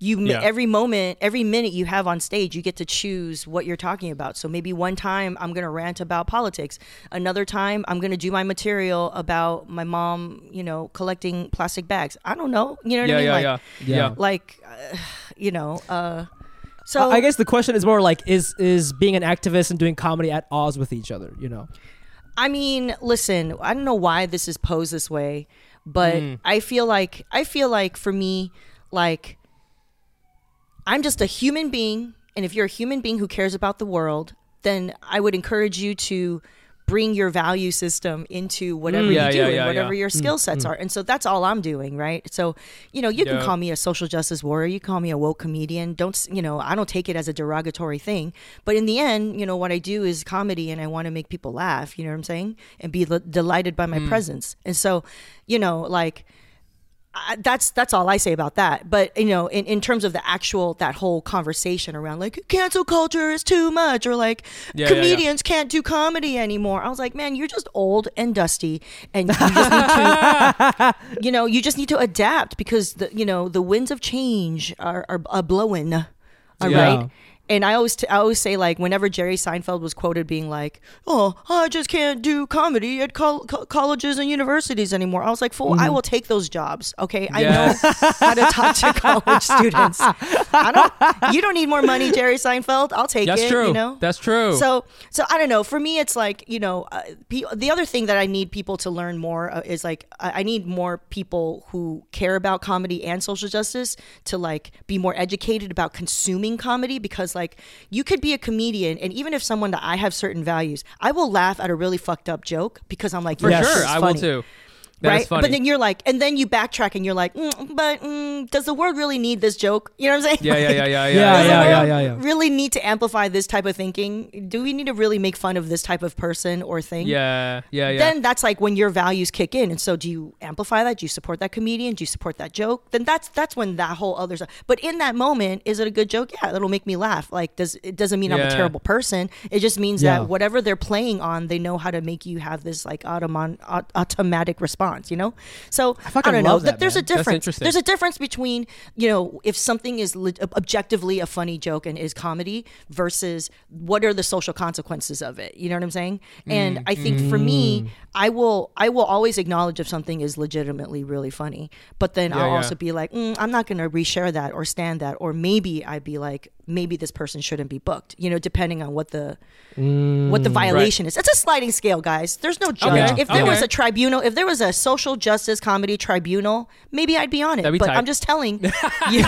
You Yeah. every moment every minute you have on stage you get to choose what you're talking about so maybe one time i'm going to rant about politics another time i'm going to do my material about my mom you know collecting plastic bags i don't know you know what Yeah, i mean yeah, like yeah. Yeah. Yeah. like uh, you know uh So I guess the question is more like is is being an activist and doing comedy at odds with each other? You know. I mean, listen, I don't know why this is posed this way, but I feel like I feel like for me, like I'm just a human being, and if you're a human being who cares about the world, then I would encourage you to bring your value system into mm. whatever Yeah, you do yeah, and yeah, whatever your mm, skill sets mm. are. And so that's all I'm doing, right? So, you know, you can call me a social justice warrior, you call me a woke comedian. Don't, you know, I don't take it as a derogatory thing. But in the end, you know, what I do is comedy and I want to make people laugh, you know what I'm saying? And be l- delighted by my Mm. presence. And so, you know, like I, that's that's all I say about that. But you know, in, in terms of the actual that whole conversation around like cancel culture is too much or like Yeah, yeah, yeah. comedians can't do comedy anymore. I was like, man, you're just old and dusty, and you just need to, *laughs* you know, you just need to adapt because the you know the winds of change are are, are blowing, all right. And I always, t- I always say like whenever Jerry Seinfeld was quoted being like, "Oh, I just can't do comedy at co- colleges and universities anymore," I was like, "Fool, I will take those jobs. Okay, I know how to talk to *laughs* college students. I don't. You don't need more money, Jerry Seinfeld. I'll take it. That's true. You know. That's true. So, so I don't know. For me, it's like you know, uh, pe- the other thing that I need people to learn more uh, is like I, I need more people who care about comedy and social justice to like be more educated about consuming comedy because like you could be a comedian and even if someone that I have certain values, I will laugh at a really fucked up joke because I'm like, For yes, sure, I will too. That right? But then you're like, and then you backtrack and you're like, mm, but mm, does the world really need this joke? You know what I'm saying? yeah, yeah, yeah, yeah, *laughs* yeah, Yeah, the yeah, yeah, yeah. Really need to amplify this type of thinking? Do we need to really make fun of this type of person or thing? yeah, yeah, yeah. Then that's like when your values kick in, and so do you amplify that? Do you support that comedian? Do you support that joke? Then that's that's when that whole other stuff. But in that moment, is it a good joke? Yeah, it'll make me laugh. Like, does it doesn't mean I'm a terrible person? It just means Yeah. that whatever they're playing on, they know how to make you have this like automon, aut- automatic response. You know? So I, fucking don't know. that, Th- There's a man. That's difference. There's a difference between you know if something is le- objectively a funny joke and is comedy versus what are the social consequences of it you know what i'm saying and i think for Mm. me i will i will always acknowledge if something is legitimately really funny but then i'll Yeah, yeah. also be like mm, i'm not going to reshare that or stand that or maybe i'd be like maybe this person shouldn't be booked you know depending on what the what the violation is it's a sliding scale guys there's no judge Mm. Okay, if there was a tribunal if there was a social justice comedy tribunal maybe i'd be on it That'd be but tight. i'm just telling *laughs* you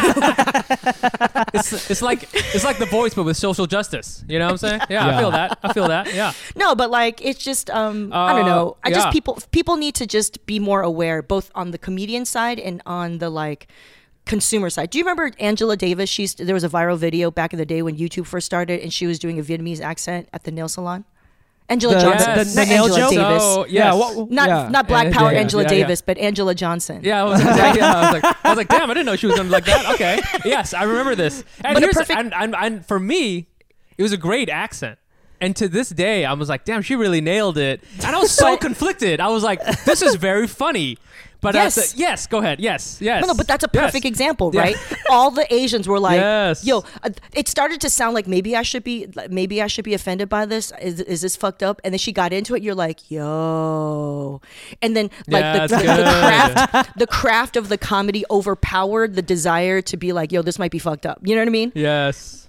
it's, it's like it's like the voice, but with social justice. You know what I'm saying? Yeah, Yeah. I feel that. I feel that. Yeah. No, but like it's just um I don't Uh, know. I just yeah. people people need to just be more aware both on the comedian side and on the like consumer side. Do you remember Angela Davis? She's there was a viral video back in the day when YouTube first started and she was doing a Vietnamese accent at the nail salon. Angela The- Johnson, Yes. the, the not nail Angela joke. Davis. So, Yeah, yes. what- not yeah. not Black Power yeah, Angela yeah, yeah. Davis, but Angela Johnson. Yeah, I was, exactly, yeah, I was like, *laughs* I was like, damn, I didn't know she was gonna be like that. Okay, *laughs* yes, I remember this. And But here's, perfect- and, and, and for me, it was a great accent. And to this day, I was like, damn, she really nailed it. And I was so conflicted. I was like, this is very funny. But Yes. the- yes, go ahead. Yes, yes. No, no, but that's a Yes. perfect example, Yeah. right? All the Asians were like, Yes. "Yo," uh, it started to sound like maybe I should be, maybe I should be offended by this. Is, is this fucked up? And then she got into it. You're like, "Yo," and then like Yeah, *laughs* the, the, the craft, the craft of the comedy overpowered the desire to be like, "Yo, this might be fucked up." You know what I mean? Yes.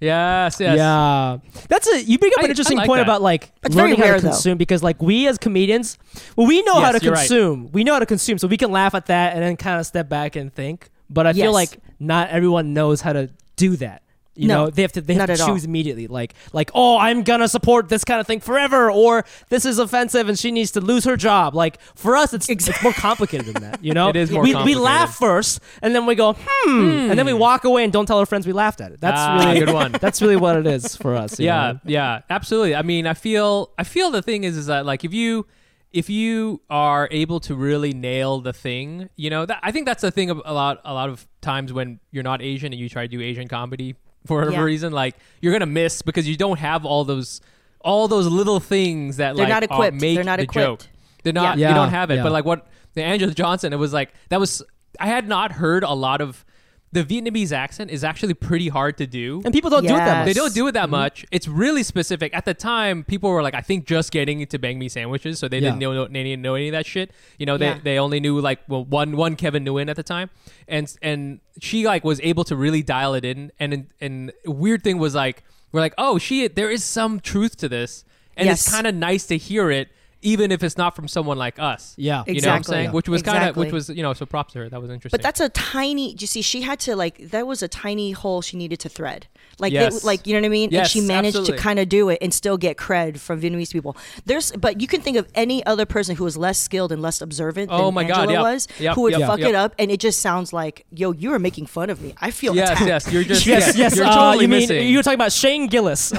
Yes, yes. Yeah, that's a you bring up I- an interesting I like point that. about like It's very learning how rare, to though. consume because like we as comedians, well, we know how Yes, to you're right. consume. We know how to consume, so we can laugh at that and then kind of step back and think. But I feel Yes. like not everyone knows how to do that. You No, know, they have to they have to at all. choose immediately. Like like oh, I'm gonna support this kind of thing forever, or this is offensive and she needs to lose her job. Like for us, it's it's more complicated than that. You know, *laughs* It is more we, we laugh first and then we go hmm, and then we walk away and don't tell our friends we laughed at it. That's Ah, really good one. *laughs* That's really what it is for us. you yeah know? yeah absolutely i mean i feel i feel the thing is is that like if you if you are able to really nail the thing you know that i think that's the thing of a lot a lot of times when you're not asian and you try to do asian comedy for whatever Yeah. reason like you're gonna miss because you don't have all those all those little things that They're like not are- equipped. make They're not the equipped. joke they're not Yeah. you don't have it yeah. but like what the angela johnson it was like that was i had not heard a lot of the Vietnamese accent is actually pretty hard to do. And people don't do it that much. They don't do it that mm-hmm. much. It's really specific. At the time, people were like, I think just getting into banh mi sandwiches, so they didn't know, they didn't know any of that shit. You know, they, Yeah. they only knew like well, one one Kevin Nguyen at the time, and and she like was able to really dial it in. And and weird thing was like we're like, oh, she there is some truth to this, and it's kind of nice to hear it, even if it's not from someone like us. Yeah. You know what I'm Exactly. saying? Yeah. Which was kind of, Exactly. which was, you know, so props to her. That was interesting. But that's a tiny. You see, she had to like that was a tiny hole she needed to thread. Like, Yes. it, like you know what I mean. Yes, and she managed absolutely. to kind of do it and still get cred from Vietnamese people. There's, but you can think of any other person who was less skilled and less observant Oh than my God, Angela yep. was, Yep, who would yep, fuck yep. it up, and it just sounds like, yo, you are making fun of me. I feel yes, attacked. yes. You're just, *laughs* Yes, yes. You're uh, totally you mean missing. you were talking about Shane Gillis? *laughs*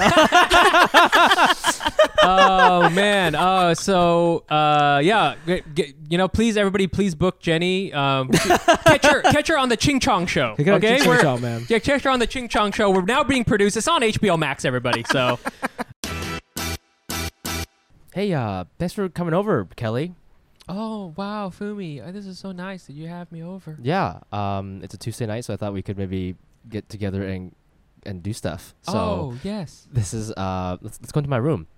oh man. Uh, so uh, yeah, g- g- you know, please everybody, please book Jenny. Um, *laughs* catch her, catch her on the Ching Chong show. Catch her on Okay, Ching We're- Chong, man. Yeah, catch her on the Ching Chong show. We're now being produced. It's on HBO Max. Everybody. So *laughs* Hey, uh, thanks for coming over, Kelly. oh wow, Fumi, uh, this is so nice that you have me over. Yeah, um, it's a Tuesday night, so I thought we could maybe get together and and do stuff. So oh yes. this is uh, let's let's go into my room.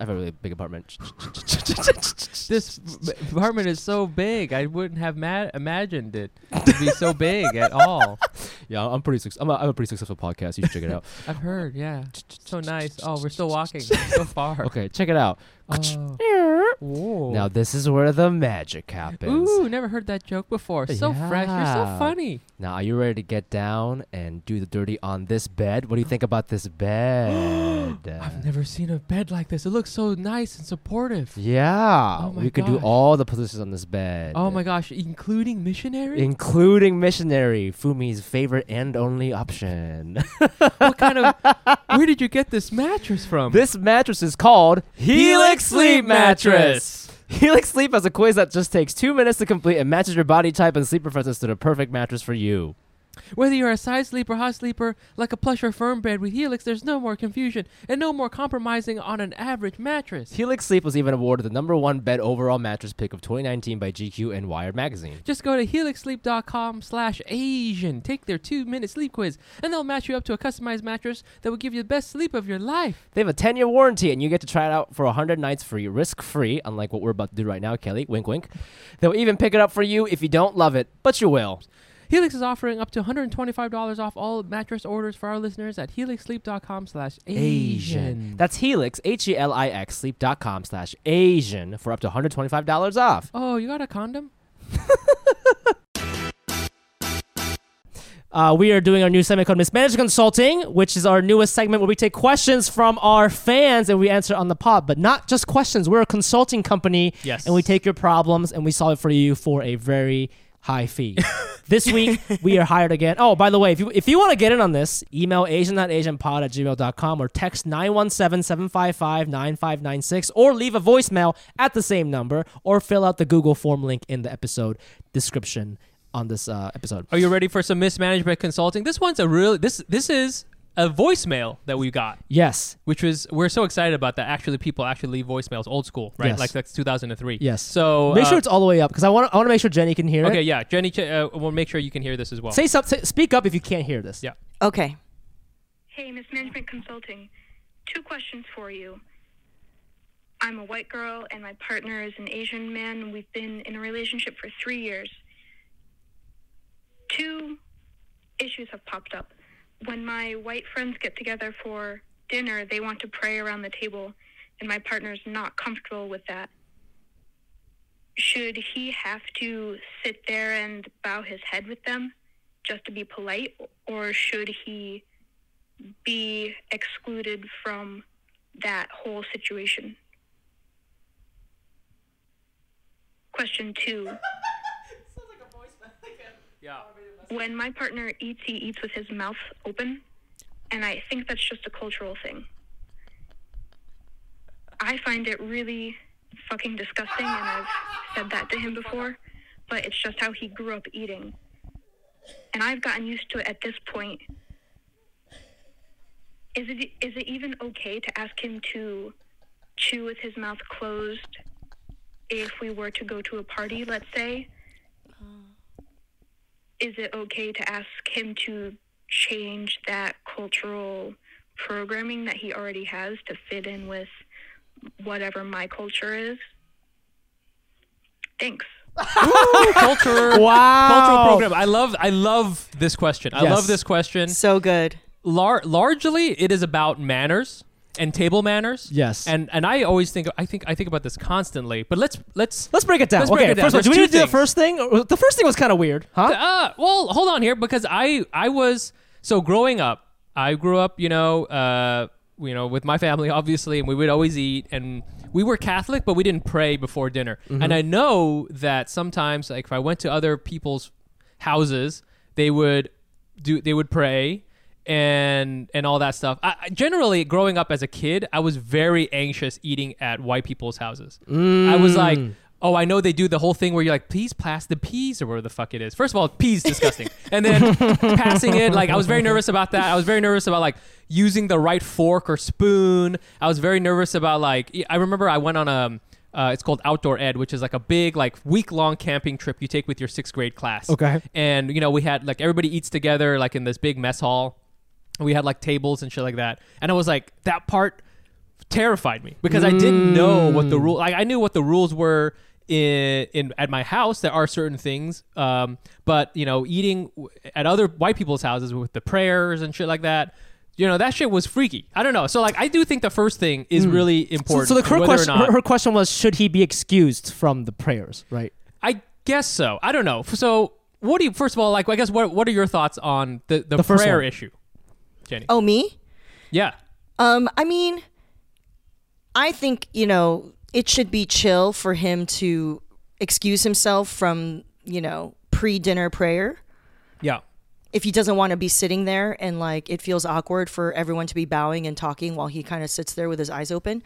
I have a really big apartment. *laughs* This apartment is so big. I wouldn't have ma- imagined it to be so big at all. *laughs* yeah, I'm pretty. Suc- I'm a, I'm a pretty successful podcast. You should check it out. *laughs* I've heard. Yeah. So nice. Oh, we're still walking. so far. Okay, check it out. Oh. Now this is where the magic happens. Ooh, never heard that joke before. So fresh. You're so funny. Now, are you ready to get down and do the dirty on this bed? What do you think about this *gasps* bed? I've never seen a bed like this. It looks so nice and supportive. yeah, Oh we could do all the positions on this bed. Oh my gosh, including missionary? Including missionary, Fumi's favorite and only option. *laughs* what kind of *laughs* Where did you get this mattress from? this mattress is called Helix Sleep Mattress. Helix Sleep has a quiz that just takes two minutes to complete and matches your body type and sleep preferences to the perfect mattress for you. Whether you're a side sleeper, hot sleeper, like a plush or firm bed with Helix, there's no more confusion and no more compromising on an average mattress. Helix Sleep was even awarded the number one bed overall mattress pick of 2019 by GQ and Wired magazine. Just go to helixsleep.com slash Asian. Take their two-minute sleep quiz, and they'll match you up to a customized mattress that will give you the best sleep of your life. They have a 10 year warranty, and you get to try it out for 100 nights free, risk free, unlike what we're about to do right now, Kelly. Wink, wink. They'll even pick it up for you if you don't love it, but you will. Helix is offering up to $125 off all mattress orders for our listeners at helixsleep.com slash Asian. That's Helix, H E L I X, sleep.com slash Asian for up to $125 off. Oh, you got a condom? *laughs* Uh, we are doing our new segment called Mismanaged Consulting, which is our newest segment where we take questions from our fans and we answer on the pod. But not just questions. We're a consulting company, Yes. and we take your problems and we solve it for you for a very high fee. this week we are hired again. Oh, by the way, if you if you want to get in on this, email asiannotasianpod at gmail.com or text 917-755-9596 or leave a voicemail at the same number or fill out the Google form link in the episode description on this uh, episode. Are you ready for some mismanagement consulting? This one's a real this this is a voicemail that we got, Yes. which was we're so excited about that. Actually, people actually leave voicemails, old school, right? Yes. Like that's 2003. Yes. So Make uh, sure it's all the way up because I want I want to make sure Jenny can hear it. okay. it. Yeah, Jenny, ch- uh, we'll make sure you can hear this as well. Say something. Speak up if you can't hear this. Yeah. Okay. Hey, Miss Management Consulting. Two questions for you. I'm a white girl and my partner is an Asian man. We've been in a relationship for three years. Two issues have popped up. When my white friends get together for dinner, they want to pray around the table, and my partner's not comfortable with that. Should he have to sit there and bow his head with them just to be polite, or should he be excluded from that whole situation. Question two. *laughs* Yeah. When my partner eats, he eats with his mouth open, and I think that's just a cultural thing. I find it really fucking disgusting, and I've said that to him before, but it's just how he grew up eating. And I've gotten used to it at this point. Is it is it even okay to ask him to chew with his mouth closed if we were to go to a party, let's say? Is it okay to ask him to change that cultural programming that he already has to fit in with whatever my culture is? Thanks. culture *laughs* Wow. cultural program. I love I love this question. I Yes. love this question. So good. Lar- largely it is about manners and table manners. Yes. And and I always think I think I think about this constantly. But let's let's Let's break it down. Let's break okay, it down. first of all, do we need to do the first thing? The first thing was kind of weird, huh? Uh, well, hold on here because I I was so growing up. I grew up, you know, uh, you know, with my family *laughs* obviously, and we would always eat, and we were Catholic, but we didn't pray before dinner. And I know that sometimes, like if I went to other people's houses, they would do they would pray and and all that stuff. I, I- generally, growing up as a kid, I was very anxious eating at white people's houses. I was like, oh, I know they do the whole thing where you're like, please pass the peas or whatever the fuck it is. First of all, peas disgusting, *laughs* and then passing it. Like I was very nervous about that. I was very nervous about like using the right fork or spoon. I was very nervous about like I remember I went on a. Uh, it's called outdoor ed, which is like a big, like week long camping trip you take with your sixth grade class. Okay. And you know we had like everybody eats together like in this big mess hall. We had like tables and shit like that, and I was like that part terrified me because I didn't know what the rule. Like I knew what the rules were in, in at my house. There are certain things, um, but you know, eating w- at other white people's houses with the prayers and shit like that. You know that shit was freaky. I don't know. So like, I do think the first thing is really So, important. so the her whether or question, not- her, her question was, should he be excused from the prayers? Right. I guess so. I don't know. So what do you? First of all, like, I guess what what are your thoughts on the the, The first prayer one. issue, Jenny? Oh, me? Yeah. Um, I mean, I think you know it should be chill for him to excuse himself from you know pre-dinner prayer Yeah. if he doesn't want to be sitting there and like it feels awkward for everyone to be bowing and talking while he kind of sits there with his eyes open.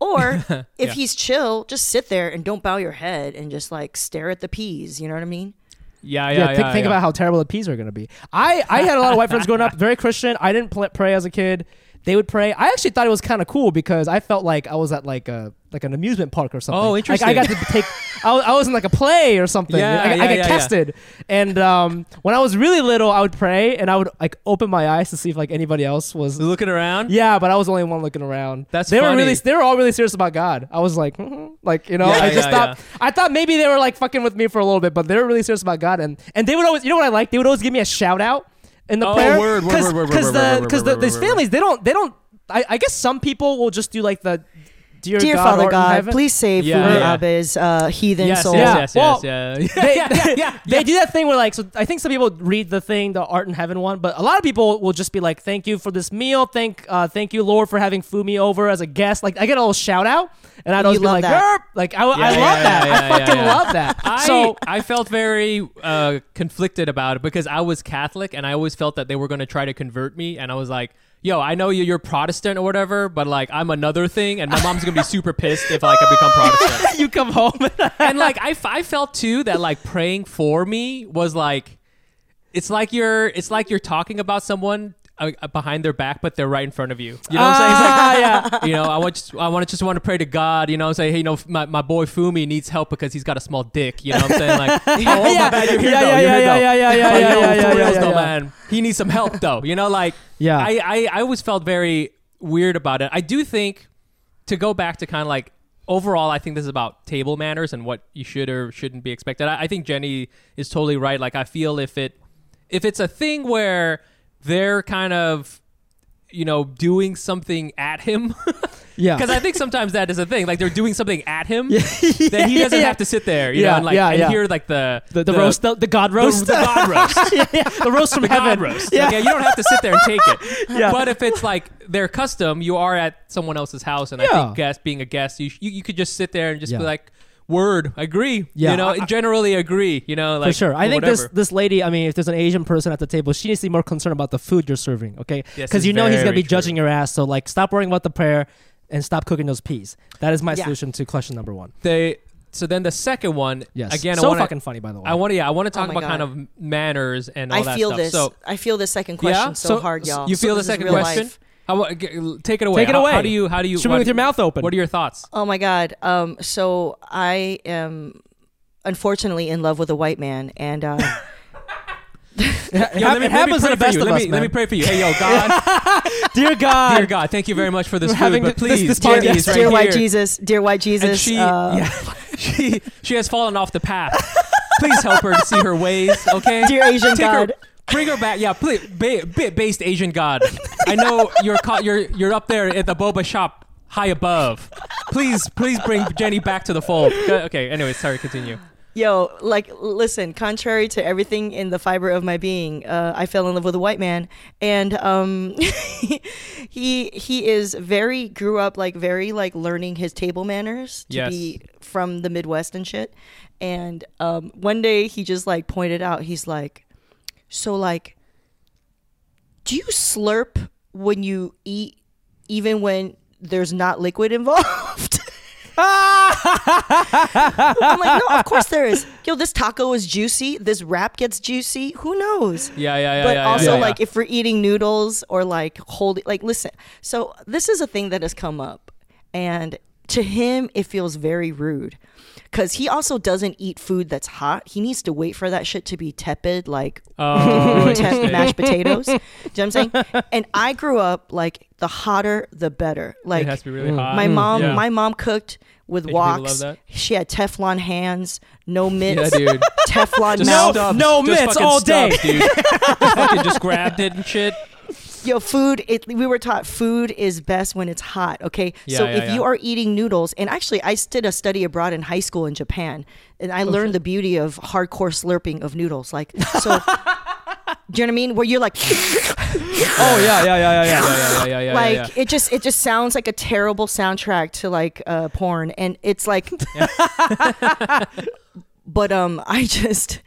Or *laughs* if Yeah. he's chill, just sit there and don't bow your head and just like stare at the peas. You know what I mean? Yeah. Yeah. Yeah. think, yeah, think yeah. about how terrible the peas are going to be. I, I had a lot of white friends growing up, very Christian. I didn't pl- pray as a kid. They would pray. I actually thought it was kind of cool because I felt like I was at like a like an amusement park or something. Oh, Like, interesting. I got to take. *laughs* I was, I was in like a play or something. Yeah, I, got- yeah, I got yeah, tested, and um, when I was really little, I would pray and I would like open my eyes to see if like anybody else was looking around. Yeah, but I was the only one looking around. That's they were really they were all really serious about God. I was like, mhm. like you know, I just thought I thought maybe they were like fucking with me for a little bit, but they were really serious about God. And and they would always, you know what I like? They would always give me a shout out in the Oh, prayer. word, word, word, word, because the because word, these families they don't they don't. I, I guess some people will just do like the dear, Dear God, Father art God, heaven. please save Yeah, Fumi yeah. Abe's uh, heathen Yes, soul. yes, Yeah. yes, yes, Well, yeah. they, *laughs* yeah, yeah, yeah, they do that thing where like so I think some people read the thing the art in heaven one but a lot of people will just be like thank you for this meal thank uh thank you Lord for having Fumi over as a guest like I get a little shout out and I'd always You be like that. "Yerp." like I, I love Yeah, yeah, that yeah, I fucking yeah, yeah. love that I, so I felt very uh, conflicted about it because I was Catholic and I always felt that they were going to try to convert me. And I was like, yo, I know you- you're Protestant or whatever, but like I'm another thing. And my mom's to be super pissed if like I become Protestant. *laughs* you come home and *laughs* like I, I felt too that like praying for me was like it's like you're it's like you're talking about someone uh, behind their back but they're right in front of you. You know what i'm saying? Ah, It's like, *laughs* you know i want just, i want to just want to pray to god you know and say hey you know my, my boy fumi needs help because he's got a small dick you know what i'm saying? Like *laughs* oh, oh my bad you're here Yeah, though yeah, you're yeah, here yeah, though. yeah, yeah, yeah, yeah, yeah, for yeah, yeah, though yeah. man. He needs some help though. You know like Yeah. I, I i always felt very weird about it. I do think to go back to kind of like overall, I think this is about table manners and what you should or shouldn't be expected. I, I think Jenny is totally right. Like I feel if it if it's a thing where they're kind of you know doing something at him *laughs* yeah because I think sometimes that is a thing like they're doing something at him *laughs* then he doesn't Yeah. have to sit there you Yeah, know and like yeah, and hear like the the, the, roast the, the God roast the God *laughs* roast yeah, yeah, the roast from the heaven God roast. yeah Okay, you don't have to sit there and take it. Yeah. But if it's like their custom, you are at someone else's house, and I Yeah. think guest being a guest, you, you you could just sit there and just Yeah. be like, "Word, agree." Yeah, you know, I- generally agree. You know, like for sure. I think whatever. this this lady. I mean, if there's an Asian person at the table, she needs to be more concerned about the food you're serving. Okay, Yes, because it's you know he's gonna very be judging your ass. So like, stop worrying about the prayer and stop cooking those peas. That is my Yeah. solution to question number one. they. So then the second one, Yes. again, so I want fucking funny by the way. I want to yeah, I want to oh talk my about kind of manners and all I that feel stuff. this. So I feel this second question Yeah? so, So- hard, y'all. you feel This the second real question? life. How, wa- g- take it away. Take it How- away. How, do you? How do you? Shoot me what- with your mouth open. What are your thoughts? Oh my God. Um. So I am unfortunately in love with a white man, and uh, *laughs* Yo, let me, it let me happens pray to the for best you. of Let us, me, let me pray for you. *laughs* Hey, yo, God, *laughs* Dear God, dear God, thank you very much for this We're food, but please, this Jenny podcast- is right dear here. white Jesus, dear white Jesus. And she, uh, yeah, she, she has fallen off the path. Please help her to see her ways, okay? Dear Asian Take God. Her, bring her back. Yeah, please, ba- bit based Asian God. I know you're ca- you're you're up there at the boba shop high above. Please, please bring Jenny back to the fold. Okay. Anyway, sorry. Continue. Yo, like, listen. Contrary to everything in the fiber of my being, uh, I fell in love with a white man, and um, *laughs* he he is very grew up like very like learning his table manners to Yes. be from the Midwest and shit. And um, one day he just like pointed out, he's like, so like, do you slurp when you eat, even when there's not liquid *laughs* involved? I'm like, no, of course there is. Yo, this taco is juicy. This wrap gets juicy. Who knows? Yeah, yeah, yeah. but yeah, also, yeah, yeah. like, if we're eating noodles or like holding, like, listen. So this is a thing that has come up, and to him, it feels very rude. Cause he also doesn't eat food that's hot. He needs to wait for that shit to be tepid, like Oh, *laughs* tep- interesting. mashed potatoes. Do you know what I'm saying? *laughs* And I grew up like the hotter the better. Like it has to be really mm. hot. my mm. mom, Yeah. my mom cooked with Asian people love woks. She had Teflon hands, no Yeah, mitts, dude. Teflon Just mouth. stubs. no Just mitts all day. stubs, dude. just fucking just grabbed it and shit. *laughs* Yo, food. It, we were taught food is best when it's hot. Okay, Yeah, so yeah, if yeah. you are eating noodles, and actually, I did a study abroad in high school in Japan, and I learned the beauty of hardcore slurping of noodles. Like, so, *laughs* do you know what I mean? Where you're like, *laughs* Oh yeah, yeah, yeah, yeah, yeah. Yeah, yeah, yeah, like yeah, yeah. it just it just sounds like a terrible soundtrack to like uh porn and it's like *laughs* but um i just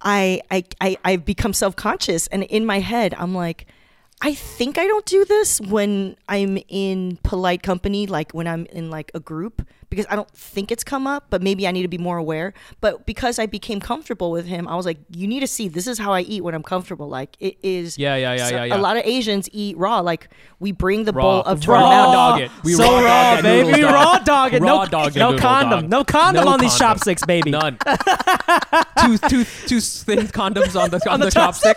I, I i i've become self-conscious and in my head i'm like i think i don't do this when i'm in polite company like when i'm in like a group because i don't think it's come up but maybe i need to be more aware but because i became comfortable with him i was like you need to see this is how i eat when i'm comfortable like it is Yeah, yeah, yeah, so yeah, yeah. a lot of asians eat raw like we bring the Raw. bowl up to Raw dog it. We so raw dog raw, that baby. noodles dog. Raw dog it. Raw no, dog no condom. dog. No condom No on these chopsticks, baby. None. *laughs* two, two, two thin condoms on the *laughs* on, the, the chopstick.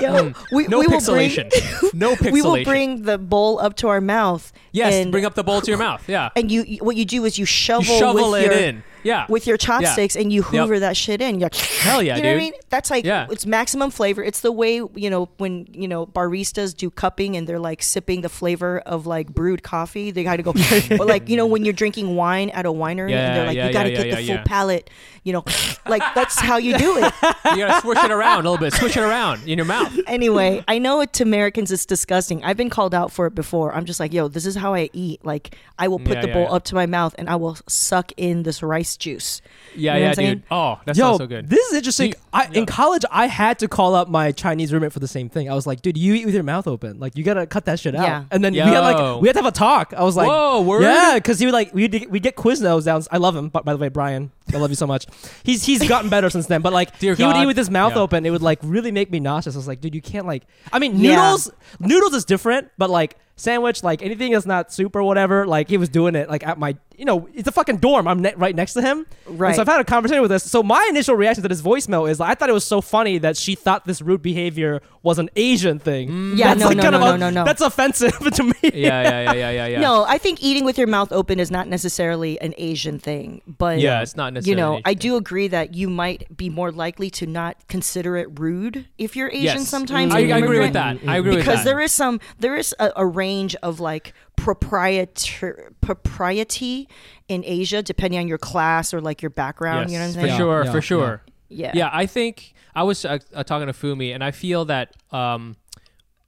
Yo, mm. we, No we will pixelation. Bring, *laughs* No pixelation. we will bring the bowl up to our mouth. yes, and, bring up the bowl to your mouth. Yeah. And you, you- what you do is you shovel, You shovel it your, in. Yeah. with your chopsticks and you hoover that shit in. You're like, Hell yeah, you know what I dude. mean? That's like Yeah. it's maximum flavor. It's the way you know when you know baristas do cupping and they're like sipping the flavor of like brewed coffee. They got to go, *laughs* or like you know when you're drinking wine at a winery Yeah, and they're like yeah, you got to yeah, get yeah, the full yeah. palate. You know, like that's how you do it. *laughs* you gotta swish it around a little bit. Swish it around in your mouth. anyway, I know it to Americans it's disgusting. I've been called out for it before. I'm just like, yo, this is how I eat. Like, I will put Yeah, the yeah, bowl yeah. up to my mouth and I will suck in this rice juice. Yeah, You know yeah, dude. Oh, that Yo, sounds so good. this is interesting. You- I, yeah. In college, I had to call up my Chinese roommate for the same thing. I was like, "Dude, you eat with your mouth open. Like, you gotta cut that shit out." Yeah. And then we had like we had to have a talk. I was like, Whoa, word? Yeah, because he would like we we get Quiznos down. I love him, but by the way, Brian, I love you so much. He's he's gotten better since then. But like, *laughs* Dear he would eat with his mouth Yeah. open. It would like really make me nauseous. I was like, dude, you can't like. I mean, Yeah. noodles noodles is different, but like sandwich, like anything that's not soup or whatever. Like he was doing it like at my, you know, it's a fucking dorm. I'm ne- right next to him. And Right. so I've had a conversation with this. So my initial reaction to this voicemail is I thought it was so funny that she thought this rude behavior was an Asian thing. Mm. Yeah, That's no, like no, kind no, of no, a- no, no. That's offensive *laughs* to me. yeah, yeah, yeah, yeah, yeah, yeah. No, I think eating with your mouth open is not necessarily an Asian thing, but Yeah, it's not necessarily. You know, an Asian I thing. do agree that you might be more likely to not consider it rude if you're Asian. Yes. Sometimes I, an I agree with that. I agree with that. because there is some there is a, a range of like proprietor propriety in Asia depending on your class or like your background. you know what I'm saying? For sure, yeah, for sure. Yeah. Yeah, Yeah, I think I was uh, uh, talking to Fumi, and I feel that um,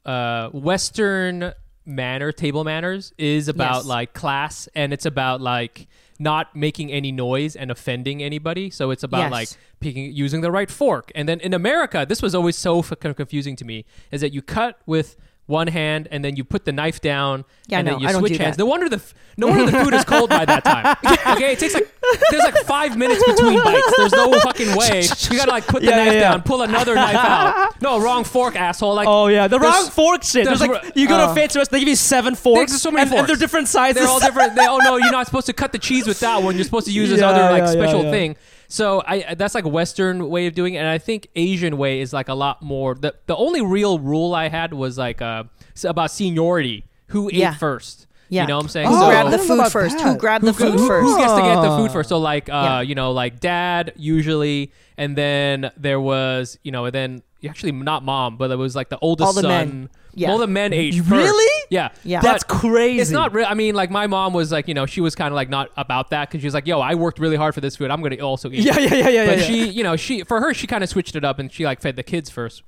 uh, Western manner, table manners, is about Yes. like class, and it's about like not making any noise and offending anybody. So it's about Yes. like picking, using the right fork. And then in America, this was always so fucking confusing to me, is that you cut with one hand and then you put the knife down Yeah, and no, then you I switch do hands. that. No wonder the no wonder the food is cold by that time. *laughs* Okay, it takes like there's like five minutes between bites. There's no fucking way. *laughs* You gotta like put the Yeah, knife yeah, down, pull another knife out. No, wrong fork, asshole. Like Oh yeah, the wrong fork shit. There's there's like you go to Oh. fancy restaurant, they give you seven forks. There's so many and, and they're different sizes. They're all different. They, oh no, you're not *laughs* supposed to cut the cheese with that one. You're supposed to use this other like special thing. So I that's like a Western way of doing it, and I think Asian way is like a lot more. The the only real rule I had was like uh about seniority, who Yeah. ate first. Yeah. You know what I'm saying? Who Oh, grabbed the food first? that. Who grabbed the food who- first? who gets to get the Oh. food first? So like, uh, Yeah. you know, like dad usually, and then there was, you know, and then actually not mom, but it was like the oldest All the son. men. Yeah. All the men ate first. Really? Yeah. Yeah. That's But crazy. It's not real. I mean, like my mom was like, you know, she was kind of like not about that because she was like, yo, I worked really hard for this food. I'm gonna also eat. Yeah, it." yeah, yeah, yeah. But yeah. she, you know, she for her, she kind of switched it up and she like fed the kids first.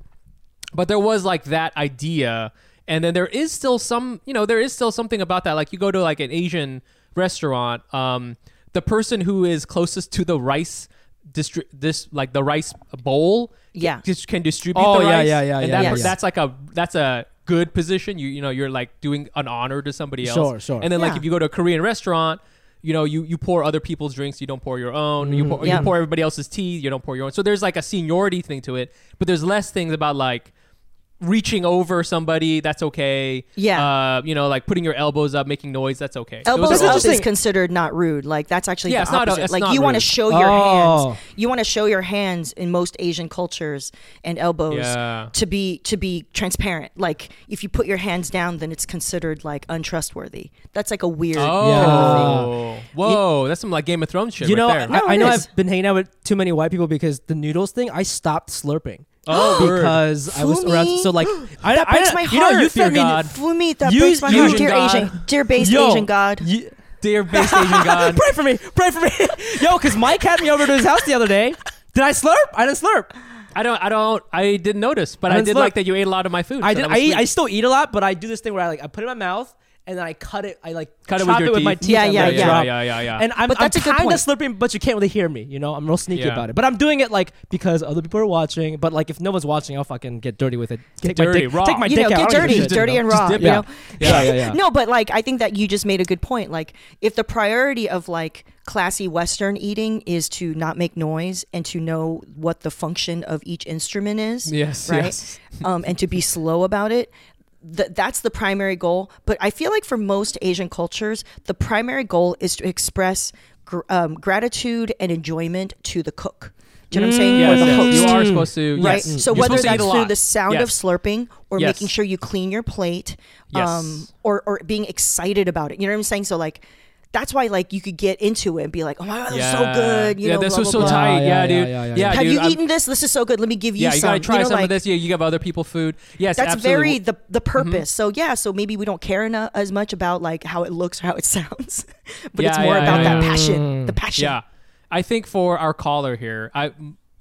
But there was like that idea, and then there is still some, you know, there is still something about that. Like you go to like an Asian restaurant, um, the person who is closest to the rice, distri- this like the rice bowl, Yeah. just can distribute Oh, the yeah, rice. yeah, yeah, and yeah, that, yeah, yeah. that's like a that's a good position. You you know, you're like doing an honor to somebody else. Sure, sure. And then like Yeah. if you go to a Korean restaurant. You know, you, you pour other people's drinks, you don't pour your own. You, mm-hmm. pour, Yeah. you pour everybody else's tea, you don't pour your own. So there's like a seniority thing to it, but there's less things about like reaching over somebody. That's okay. Yeah. Uh, you know, like putting your elbows up, making noise. That's okay. Those Elbows up is considered not rude. Like that's actually Yeah, the it's not a- it's like not you want to show your Oh. hands. You want to show your hands in most Asian cultures and elbows Yeah. to be to be transparent. Like if you put your hands down, then it's considered like untrustworthy. That's like a weird. Oh, whoa! That's some like Game of Thrones shit. you know, right there. No, I, I know is. I've been hanging out with too many white people because the noodles thing. I stopped slurping. Oh, because I was around. So like, *gasps* I, That I, breaks my You know, you heart. fed God. Fumi, that You- breaks my you- heart, dear Asian Asian, dear based Yo, Asian God. you- dear based Asian god. *laughs* pray for me. Pray for me. *laughs* Yo, because Mike had me over to his house the other day. Did I slurp? I didn't slurp. I don't. I don't. I didn't notice, but I I, didn't did slurp. like that you ate a lot of my food. I so did. that I was eat, I still eat a lot, but I do this thing where I like I put it in my mouth and then I cut it. I like Cut it chop with your my teeth. teeth. Yeah, and yeah, let yeah. drop. yeah, yeah, yeah. And I'm, But that's I'm kind of point. slurping, but you can't really hear me. You know, I'm real sneaky Yeah. about it. But I'm doing it like because other people are watching. But like if no one's watching, I'll fucking get dirty with it. Get take dirty, my dick, raw. Take my you dick know, out. I get don't give a dirty, shit, dirty you know? and Just raw. dip You it. know? Yeah, yeah, yeah. No, but like I think that you just made a good point. Like if the priority of like classy Western eating is to not make noise and to know what the function of each instrument is, Yes, right, yes. um, and to be slow about it. Th- that's the primary goal. But I feel like for most Asian cultures, the primary goal is to express gr- um, gratitude and enjoyment to the cook. Do you know what I'm saying? Yes, or the yes. host. You are supposed to. Right. Yes. So You're whether that's through the sound of slurping or Yes. making sure you clean your plate, Yes. um, or or being excited about it. You know what I'm saying? So like. That's why, like, you could get into it and be like, "Oh my god, this is so good!" You yeah, know, this blah, was blah, so blah. tight. Yeah, Yeah, yeah, dude. yeah, yeah, Yeah, yeah. Have dude, you I'm- eaten this? This is so good. Let me give you Yeah, some. you gotta try know, some like, of this. Yeah, you give other people food. Yes, That's absolutely. Mm-hmm. very the the purpose. So yeah, so maybe we don't care enough, as much about like how it looks or how it *laughs* sounds, but it's more yeah, about yeah, that yeah. passion. The passion. Yeah, I think for our caller here, I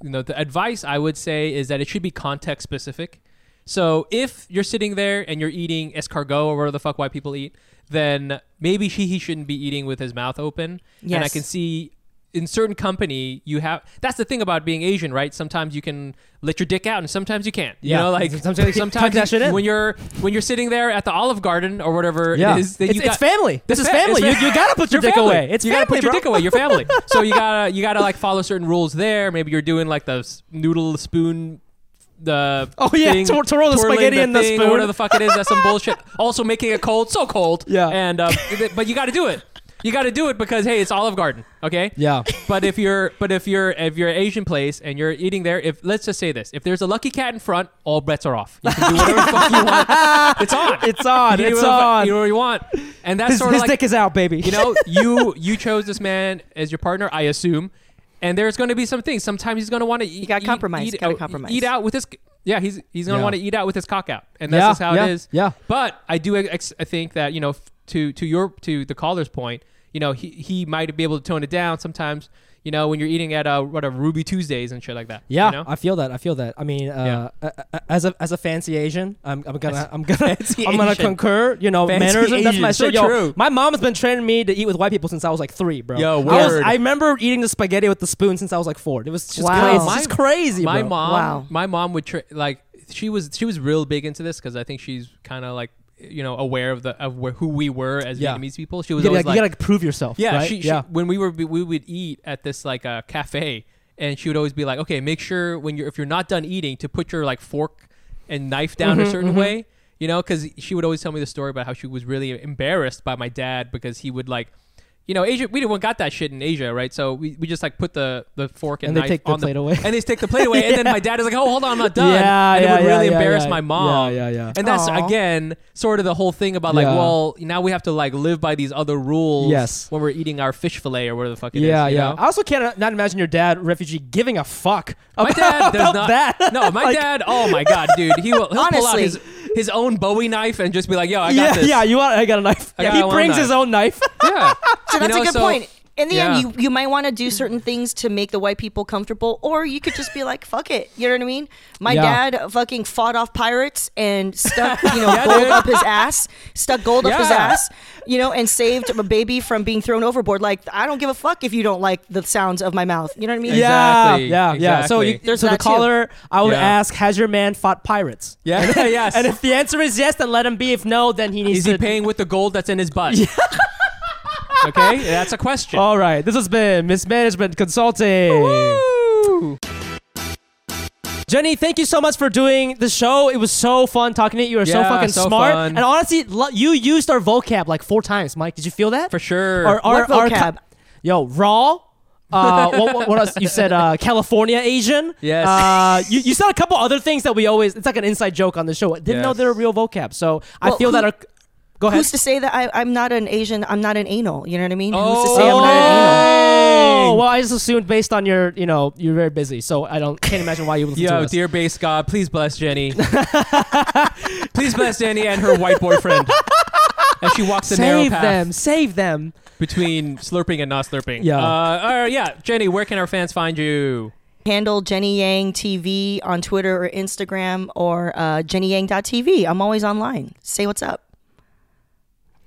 you know the advice I would say is that it should be context specific. So if you're sitting there and you're eating escargot or whatever the fuck white people eat, then maybe he he shouldn't be eating with his mouth open. And I can see in certain company you have that's the thing about being Asian, right? Sometimes you can let your dick out and sometimes you can't. You Yeah. know, like *laughs* Sometimes sometimes shit in. when you're when you're sitting there at the Olive Garden or whatever Yeah, it is, that it's, you it's got, family. This is family. it's You, you gotta put your, dick family. away. It's you family, gotta put your dick away. Your family. *laughs* so you gotta you gotta like follow certain rules there. Maybe you're doing like the noodle spoon. The Oh, yeah, thing, twir- twirl the twirling spaghetti in the thing, spoon. whatever the fuck it is. That's some *laughs* bullshit. Also making it cold, so cold. Yeah. and uh, but you got to do it. You got to do it because hey, it's Olive Garden. Okay. Yeah. But if you're but if you're if you're an Asian place and you're eating there, if let's just say this, if there's a lucky cat in front, all bets are off. You can do whatever the fuck you want. *laughs* It's on. It's on. It's the on. You know what you want, and that's His, sort of his like dick is out, baby. you know, you *laughs* you chose this man as your partner, I assume, and there's going to be some things. Sometimes he's going to want to eat. gotta eat- compromise, Eat, gotta compromise. Eat out with his. Yeah, he's he's going to Yeah. want to eat out with his cock out, and that's Yeah, just how yeah, it is. yeah. But I do ex- I think that you know to to your to the caller's point, you know, he he might be able to tone it down sometimes. You know, when you're eating at uh, what a Ruby Tuesdays and shit like that. Yeah, you know? I feel that. I feel that. I mean, uh, uh, as a as a fancy Asian, I'm, I'm gonna I'm gonna *laughs* I'm gonna Asian. concur. You know, Fancy mannerism. That's my so shit. Yo, true. my mom has been training me to eat with white people since I was like three, bro. Yo, I, was, word. I remember eating the spaghetti with the spoon since I was like four. It was just Wow. crazy. It's My- just crazy, my bro. mom Wow. my mom would tra- like she was she was real big into this because i think she's kind of like you know aware of the of where, who we were as Yeah. vietnamese people she was You gotta, always like, you gotta prove yourself. yeah, right? she, she- yeah. when we were we would eat at this like uh, cafe and she would always be like okay make sure when you're if you're not done eating to put your like fork and knife down a Mhm, certain mhm. way you know because she would always tell me the story about how she was really embarrassed by my dad because he would like you know, Asia, we didn't got that shit in Asia, right? So we, we just like put the, the fork and, And they knife take the on plate away. and they take the plate away, and then my *laughs* dad is like, "Oh, hold on, I'm not done." Yeah, and yeah, it would yeah, really yeah, embarrass yeah. my mom. Yeah, yeah, yeah. And that's Aw. again sort of the whole thing about like, Yeah. well, now we have to like live by these other rules. Yes. when we're eating our fish fillet or whatever the fuck it is. yeah, you yeah. know? I also can't not imagine your dad, refugee, giving a fuck My *laughs* about, dad does about not. that. No, my *laughs* Like, dad. Oh my god, dude, he will he'll pull out Honestly. his his own Bowie knife and just be like, "Yo, I got yeah, this." yeah. You want? I got a knife. I got he one brings knife. his own knife. yeah. *laughs* So that's You know, a good so- point. In the yeah. end, you, you might want to do certain things to make the white people comfortable, or you could just be like, "Fuck it," you know what I mean? My Yeah. dad fucking fought off pirates and stuck, you know, *laughs* Yeah, gold dude. up his ass, stuck gold up his ass, you know, and saved a baby from being thrown overboard. Like, I don't give a fuck if you don't like the sounds of my mouth. You know what I mean? Yeah. Exactly, Yeah, yeah, yeah. So, you. There's so the caller, I would Yeah. ask, has your man fought pirates? Yeah. *laughs* *laughs* yes. And if the answer is yes, then let him be. If no, then he needs Is to. he paying with the gold that's in his butt? Okay, that's a question. All right, this has been Mismanagement Consulting. Woo! Jenny, thank you so much for doing the show. It was so fun talking to you. You were so Yeah, fucking so smart. fun. And honestly, lo- you used our vocab like four times. Mike, did you feel that? For sure. Our, our, What our vocab? co- yo, raw. Uh, *laughs* what, what, what else? You said uh, California Asian. Yes. Uh, you, you said a couple other things that we always. It's like an inside joke on the show. I didn't know Yes. they're real vocab. So I Well, feel that. who- Our, go ahead. Who's to say that I, I'm not an Asian? I'm not an anal. You know what I mean? Who's to Oh. say I'm not an anal? Oh, well, I just assumed based on your, you know, you're very busy, so I don't can't imagine why you would listen Yo, to us. dear base God, please bless Jenny. *laughs* please bless Jenny and her white boyfriend as she walks the narrow path. Save them, save them. between slurping and not slurping. Yeah. Uh, all right, yeah. Jenny, where can our fans find you? handle Jenny Yang TV on Twitter or Instagram or uh, jennyyang.tv. I'm always online. Say what's up.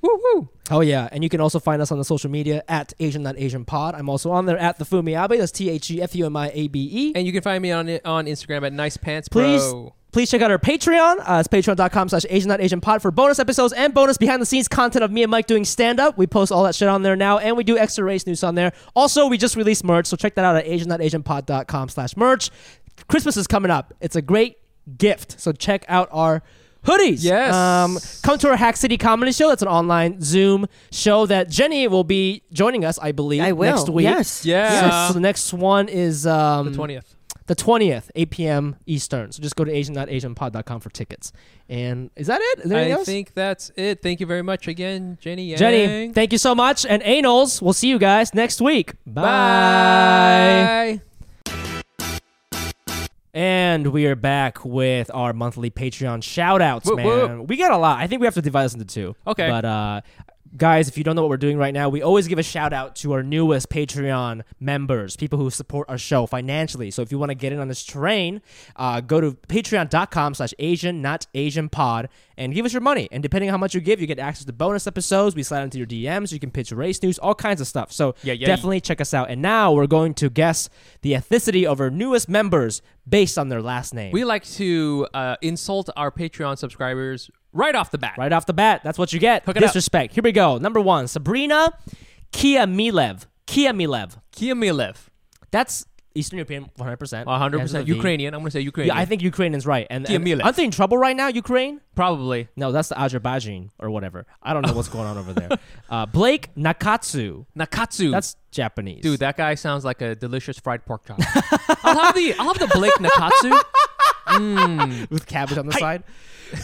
Woo woo. Oh yeah, and you can also find us on the social media at Asian Not Asian Pod. I'm also on there at the Fumiabe. That's T H E F U M I A B E. And you can find me on on Instagram at Nice Pants Please, Bro. please check out our Patreon. Uh, it's patreon.com slash Asian Asian Pod for bonus episodes and bonus behind the scenes content of me and Mike doing stand up. We post all that shit on there now, and we do extra race news on there. Also, we just released merch, so check that out at Asian.AsianPod.com slash merch. Christmas is coming up. It's a great gift, so check out our hoodies. Yes. Um, come to our Hack City Comedy Show. That's an online Zoom show that Jenny will be joining us, I believe, I will. next week. Yes. Yeah. So, so the next one is um, the twentieth. the 20th, 8 p.m. Eastern. So just go to asian.asianpod.com for tickets. And is that it? Is there anything I else? think that's it. Thank you very much again, Jenny. Yang. Jenny, thank you so much. And Anals, we'll see you guys next week. Bye. And we are back with our monthly Patreon shout outs, Whoop, man. whoop. We got a lot. I think we have to divide this into two. Okay. But uh guys, if you don't know what we're doing right now, we always give a shout out to our newest Patreon members, people who support our show financially. So if you want to get in on this train, uh, go to patreon.com slash Asian not Asian pod and give us your money. And depending on how much you give, you get access to bonus episodes. We slide into your DMs. You can pitch race news, all kinds of stuff. So Yeah, yeah. definitely check us out. And now we're going to guess the ethnicity of our newest members based on their last name. We like to uh, insult our Patreon subscribers right off the bat. Right off the bat, that's what you get. Hook. Disrespect. Here we go. Number one, Sabrina Kia Milev. Kia Milev. Kia Milev, That's Eastern European, 100%. 100% Ends with a V. Ukrainian. I'm going to say Ukrainian. Yeah, I think Ukrainian's right. And, and aren't they in trouble right now, Ukraine? Probably. No, that's the Azerbaijan or whatever. I don't know what's going on over there. *laughs* Uh, Blake Nakatsu. Nakatsu. That's Japanese. Dude, that guy sounds like a delicious fried pork chop. *laughs* I'll have the I'll have the Blake Nakatsu. Mm. *laughs* with cabbage on the side.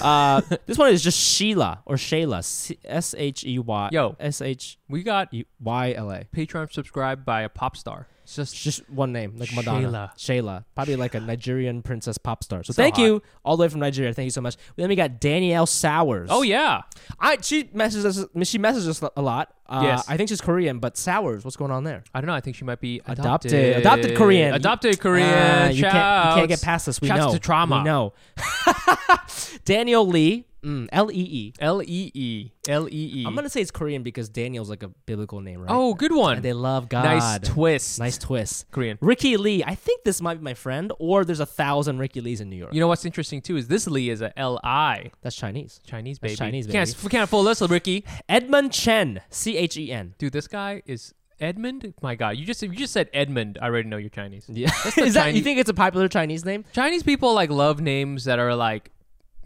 Uh, this one is just Sheila or Shayla. S H E Y. Yo. S H We got Y L A. Patreon subscribed by a pop star. It's just just one name, like Madonna. Shayla. Shayla. Probably like a Nigerian princess pop star. So, So thank hot. you all the way from Nigeria. Thank you so much. Then we got Danielle Sowers. Oh yeah. I she messages us. She messages us a lot. Uh, Yes. I think she's Korean, but Sowers. What's going on there? I don't know. I think she might be Adopted. adopted. Adopted Korean. Adopted Korean. Ah, you, can't, you can't get past this. We Shouts know. to trauma. We know. *laughs* Daniel Lee. Mm, L E E. L E E L E E. I'm gonna say it's Korean because Daniel's like a biblical name, right? Oh, good one. and they love God. Nice twist. Nice twist. Korean. Ricky Lee. I think this might be my friend, or there's a thousand Ricky Lees in New York. You know what's interesting too is this Lee is a L I That's Chinese. Chinese That's baby. Chinese Can't can't fool us, Ricky. Edmund Chen. C H E N. Dude, this guy is Edmund. My God, you just you just said Edmund. I already know you're Chinese. Yeah. That's *laughs* Is that you think it's a popular Chinese name? Chinese people like love names that are like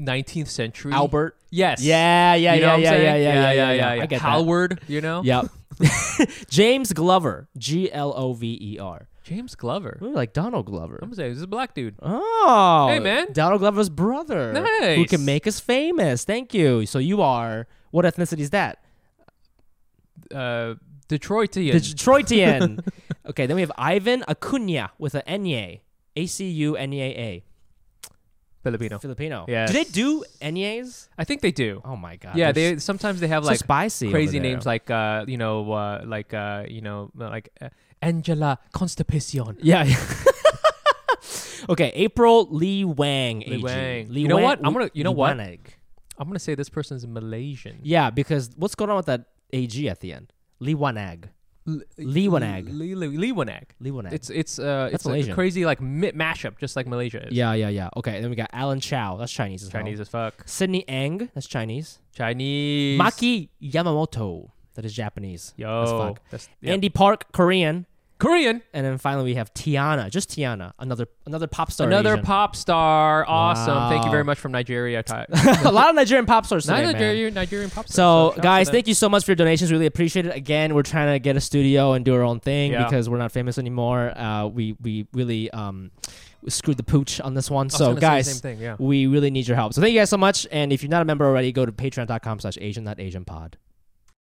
19th century. Albert. Yes. Yeah, yeah, You know yeah, yeah, yeah, saying? yeah, yeah, yeah, yeah, I get that. Howard. You know. Yep. *laughs* *laughs* James Glover, G L O V E R. James Glover. Ooh, like Donald Glover. I'm gonna say this is a black dude. Oh, Hey, man. Donald Glover's brother, who Nice. can make us famous. Thank you. So you are what ethnicity is that? Uh, Detroitian. The Detroitian. *laughs* okay, then we have Ivan Acuna with an Enye, A C U N E A A, Filipino. Filipino. Yeah. Do they do Enyes? I think they do. Oh my god. yeah, they're sometimes they have so like spicy, crazy names like uh, you know, uh, like uh, you know, like uh, Angela Constipation. Yeah. *laughs* okay, April Lee Wang. Lee AG. Wang. Lee You know Wang- what? I'm gonna- you know Lee what? Wanag. I'm gonna say this person's Malaysian. Yeah, because what's going on with that AG at the end? Lee Wanag. Lee Wanag. Lee, Lee, Lee Wanag. Lee Wanag. It's it's uh That's it's a crazy like mi- mashup, just like Malaysia is. yeah, yeah, yeah. Okay, then we got Alan Chow. That's Chinese as Chinese well. as fuck. Sydney Ang. That's Chinese. Chinese. Maki Yamamoto. That is Japanese. Yo. As fuck. That's yeah. Andy Park, Korean. Korean. And then finally we have Tiana, just Tiana, another another pop star. Another Asian. pop star. Awesome. Thank you very much from Nigeria. *laughs* A lot of Nigerian pop stars today. Nigerian, Nigerian pop stars. So, out guys, thank you so much for your donations. Really appreciate it. Again, we're trying to get a studio and do our own thing Yeah. because we're not famous anymore. Uh, we we really um, screwed the pooch on this one. So, gonna say the guys, same thing, yeah. we really need your help. So, thank you guys so much. And if you're not a member already, go to patreon.com slash Asian, Asian pod.